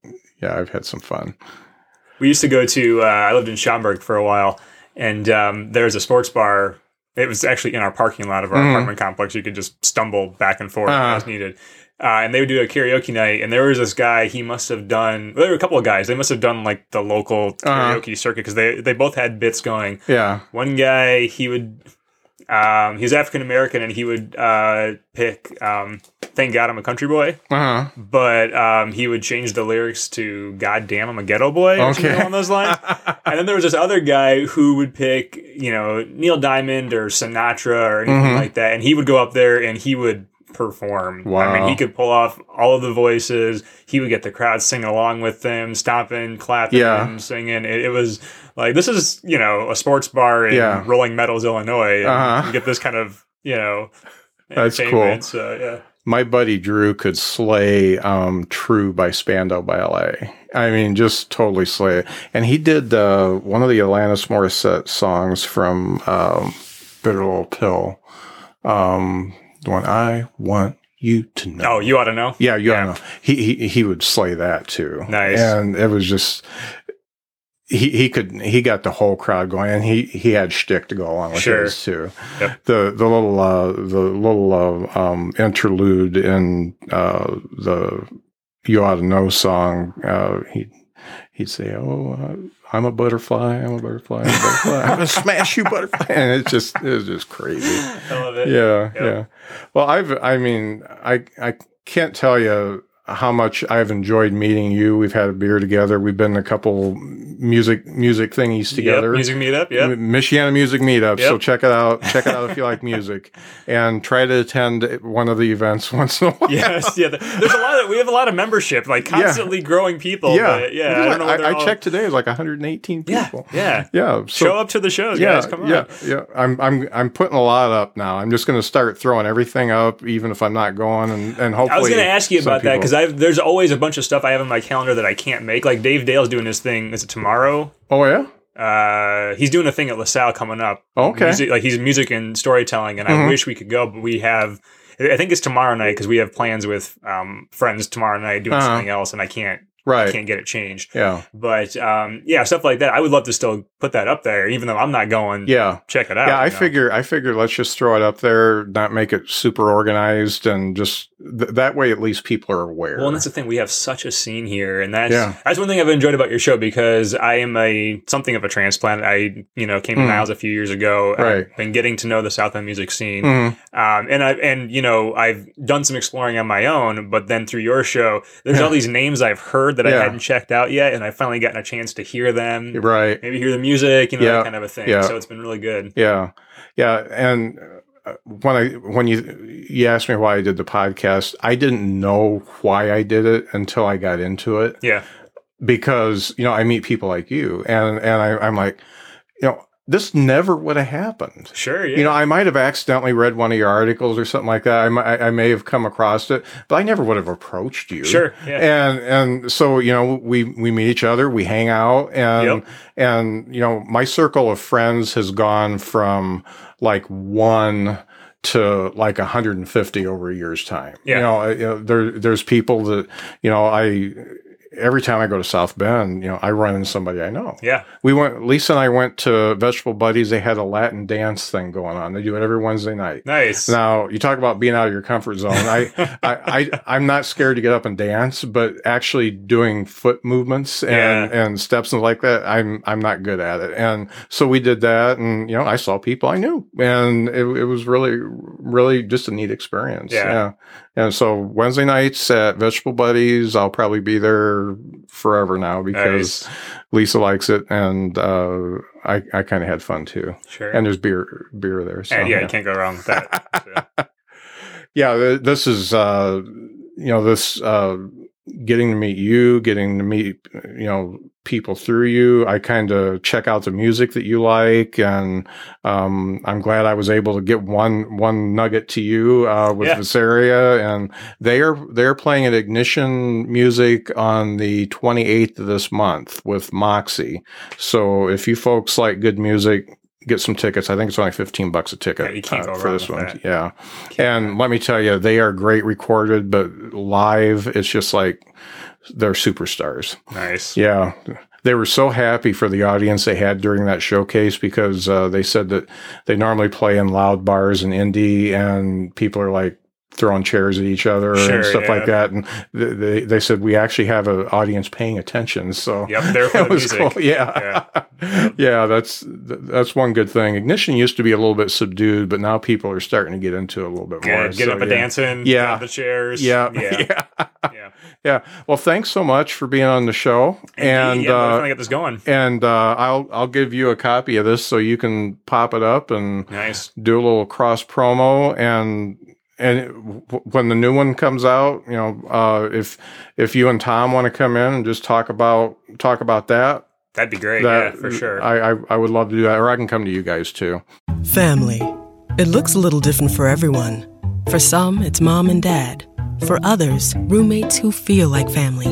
[SPEAKER 2] yeah, I've had some fun.
[SPEAKER 3] We used to go to. Uh, I lived in Schaumburg for a while, and um, there was a sports bar. It was actually in our parking lot of our
[SPEAKER 2] Mhm.
[SPEAKER 3] apartment complex. You could just stumble back and forth
[SPEAKER 2] Uh-huh.
[SPEAKER 3] as needed. Uh, and they would do a karaoke night, and there was this guy. He must have done. Well, there were a couple of guys. They must have done like the local
[SPEAKER 2] Uh-huh.
[SPEAKER 3] karaoke circuit because they they both had bits going.
[SPEAKER 2] Yeah.
[SPEAKER 3] One guy, he would. Um, he's African American, and he would uh, pick um, "Thank God I'm a Country Boy,"
[SPEAKER 2] Uh-huh.
[SPEAKER 3] but um, he would change the lyrics to "God damn I'm a Ghetto Boy" or something
[SPEAKER 2] Okay.
[SPEAKER 3] along those lines. and then there was this other guy who would pick, you know, Neil Diamond or Sinatra or anything
[SPEAKER 2] Mhm.
[SPEAKER 3] like that, and he would go up there and he would perform.
[SPEAKER 2] Wow.
[SPEAKER 3] I mean, he could pull off all of the voices. He would get the crowd singing along with them, stomping, clapping,
[SPEAKER 2] Yeah.
[SPEAKER 3] singing. It, it was like this is you know a sports bar in
[SPEAKER 2] Yeah.
[SPEAKER 3] Rolling Meadows, Illinois. And
[SPEAKER 2] Uh-huh.
[SPEAKER 3] you get this kind of you know.
[SPEAKER 2] That's cool.
[SPEAKER 3] So yeah.
[SPEAKER 2] My buddy Drew could slay um, True by Spandau Ballet. I mean, just totally slay it. And he did uh, one of the Alanis Morissette songs from um, Bitter Little Pill. Um, the one I want you to know.
[SPEAKER 3] Oh, you ought to know.
[SPEAKER 2] Yeah, you
[SPEAKER 3] Yeah.
[SPEAKER 2] Ought to know. He, he he would slay that too.
[SPEAKER 3] Nice.
[SPEAKER 2] And it was just he he could he got the whole crowd going, and he he had shtick to go along with
[SPEAKER 3] Sure.
[SPEAKER 2] his too.
[SPEAKER 3] Yep.
[SPEAKER 2] The the little uh, the little uh, um, interlude in uh, the "You Ought to Know" song. Uh, he he'd say, "Oh, uh, I'm a butterfly. I'm a butterfly. I'm a butterfly. I'm gonna smash you, butterfly." And it's just it was just crazy
[SPEAKER 3] I love it.
[SPEAKER 2] yeah,
[SPEAKER 3] Yep.
[SPEAKER 2] yeah. Well, I've, I mean, I, I can't tell you how much I've enjoyed meeting you. We've had a beer together. We've been a couple music, music thingies together.
[SPEAKER 3] Yep, music meetup. yeah.
[SPEAKER 2] Michiana Music Meetup. So check it out. Check it out if you like music, and try to attend one of the events once in a while.
[SPEAKER 3] yes, yeah. There's a lot of we have a lot of membership, like constantly growing people.
[SPEAKER 2] yeah,
[SPEAKER 3] yeah. I don't know.
[SPEAKER 2] I, I
[SPEAKER 3] all-
[SPEAKER 2] checked today. It's like 118 people.
[SPEAKER 3] yeah.
[SPEAKER 2] yeah. So,
[SPEAKER 3] Show up to the shows,
[SPEAKER 2] yeah,
[SPEAKER 3] guys. Come on.
[SPEAKER 2] yeah, yeah. I'm, I'm, I'm putting a lot up now. I'm just going to start throwing everything up, even if I'm not going, and, and hopefully.
[SPEAKER 3] I was going to ask you about that because I've there's always a bunch of stuff I have in my calendar that I can't make. Like Dave Dale's doing his thing. Is it tomorrow?
[SPEAKER 2] Oh yeah.
[SPEAKER 3] Uh, he's doing a thing at LaSalle coming up.
[SPEAKER 2] Okay.
[SPEAKER 3] Music, like he's music and storytelling, and I
[SPEAKER 2] Mhm.
[SPEAKER 3] wish we could go, but we have. I think it's tomorrow night because we have plans with um, friends tomorrow night doing
[SPEAKER 2] Uh-huh.
[SPEAKER 3] something else, and I can't
[SPEAKER 2] Right.
[SPEAKER 3] can't get it changed.
[SPEAKER 2] Yeah.
[SPEAKER 3] But um, yeah, stuff like that. I would love to still put that up there, even though I'm not going.
[SPEAKER 2] Yeah.
[SPEAKER 3] check it out.
[SPEAKER 2] Yeah, I
[SPEAKER 3] you know?
[SPEAKER 2] figure I figure let's just throw it up there, not make it super organized, and just th- that way at least people are aware.
[SPEAKER 3] Well, and that's the thing. We have such a scene here, and that's
[SPEAKER 2] Yeah.
[SPEAKER 3] that's one thing I've enjoyed about your show because I am a something of a transplant. I you know came to
[SPEAKER 2] Mhm.
[SPEAKER 3] Niles a few years ago.
[SPEAKER 2] Right.
[SPEAKER 3] I've been getting to know the South Bend music scene,
[SPEAKER 2] Mhm.
[SPEAKER 3] um, and I and you know I've done some exploring on my own. But then through your show, there's
[SPEAKER 2] Yeah.
[SPEAKER 3] all these names I've heard that I hadn't checked out yet, and I've finally gotten a chance to hear them.
[SPEAKER 2] Right.
[SPEAKER 3] Maybe hear the music, you know,
[SPEAKER 2] Yeah.
[SPEAKER 3] that kind of a thing.
[SPEAKER 2] Yeah.
[SPEAKER 3] So it's been really good.
[SPEAKER 2] Yeah, yeah, and Uh, when I when you you asked me why I did the podcast, I didn't know why I did it until I got into it.
[SPEAKER 3] Yeah.
[SPEAKER 2] because you know I meet people like you, and and I, I'm like, you know, this never would have happened.
[SPEAKER 3] Sure, yeah.
[SPEAKER 2] You know, I might have accidentally read one of your articles or something like that. I, I may have come across it, but I never would have approached you.
[SPEAKER 3] Sure, yeah.
[SPEAKER 2] And and so you know, we we meet each other, we hang out, and
[SPEAKER 3] Yep.
[SPEAKER 2] and you know, my circle of friends has gone from like one to like 150 over a year's time.
[SPEAKER 3] Yeah.
[SPEAKER 2] You know, I- you know, there there's people that you know I. Every time I go to South Bend, you know, I run into somebody I know.
[SPEAKER 3] yeah.
[SPEAKER 2] We went, Lisa and I went to Vegetable Buddies. They had a Latin dance thing going on. They do it every Wednesday night.
[SPEAKER 3] Nice.
[SPEAKER 2] Now, you talk about being out of your comfort zone. I, I, I, I'm not scared to get up and dance, but actually doing foot movements and,
[SPEAKER 3] Yeah.
[SPEAKER 2] and steps and like that, I'm, I'm not good at it. And so we did that. And, you know, I saw people I knew and it, it was really, really just a neat experience.
[SPEAKER 3] Yeah.
[SPEAKER 2] And so Wednesday nights at Vegetable Buddies, I'll probably be there forever now because
[SPEAKER 3] Nice.
[SPEAKER 2] Lisa likes it, and uh, I I kind of had fun too.
[SPEAKER 3] Sure.
[SPEAKER 2] And there's beer beer there. So,
[SPEAKER 3] and yeah,
[SPEAKER 2] yeah,
[SPEAKER 3] you can't go wrong with that. So,
[SPEAKER 2] Yeah, this is uh, you know this uh, getting to meet you, getting to meet you know people through you. I kind of check out the music that you like, and um, I'm glad I was able to get one one nugget to you uh, with
[SPEAKER 3] Yeah.
[SPEAKER 2] and they are they're playing at Ignition Music on the 28th of this month with Moxie. So if you folks like good music. Get some tickets. I think it's only fifteen bucks a ticket
[SPEAKER 3] Yeah, can't
[SPEAKER 2] uh, for this one.
[SPEAKER 3] that.
[SPEAKER 2] Yeah, and let me tell you, they are great recorded, but live, it's just like they're superstars.
[SPEAKER 3] nice.
[SPEAKER 2] Yeah. They were so happy for the audience they had during that showcase because uh, they said that they normally play in loud bars in indie, and people are like throwing chairs at each other
[SPEAKER 3] Sure,
[SPEAKER 2] and stuff
[SPEAKER 3] yeah.
[SPEAKER 2] like that. And th- they they said we actually have an audience paying attention. So
[SPEAKER 3] Yep, there for the
[SPEAKER 2] was
[SPEAKER 3] music.
[SPEAKER 2] cool. Yeah, yeah. That's that's one good thing. Ignition used to be a little bit subdued, but now people are starting to get into it a little bit
[SPEAKER 3] Yeah,
[SPEAKER 2] more.
[SPEAKER 3] get
[SPEAKER 2] So,
[SPEAKER 3] up and
[SPEAKER 2] yeah.
[SPEAKER 3] dancing.
[SPEAKER 2] Yeah.
[SPEAKER 3] the chairs.
[SPEAKER 2] Yeah,
[SPEAKER 3] yeah,
[SPEAKER 2] yeah.
[SPEAKER 3] yeah.
[SPEAKER 2] Yeah. Well, thanks so much for being on the show. And
[SPEAKER 3] yeah,
[SPEAKER 2] uh,
[SPEAKER 3] get this going.
[SPEAKER 2] and uh, I'll I'll give you a copy of this so you can pop it up and
[SPEAKER 3] Nice.
[SPEAKER 2] do a little cross promo and and it- when the new one comes out, you know, uh, if if you and Tom want to come in and just talk about talk about that,
[SPEAKER 3] That'd be great.
[SPEAKER 2] that
[SPEAKER 3] yeah, for sure.
[SPEAKER 2] I, I I would love to do that, or I can come to you guys too.
[SPEAKER 4] Family. It looks a little different for everyone. For some, it's mom and dad. For others, roommates who feel like family.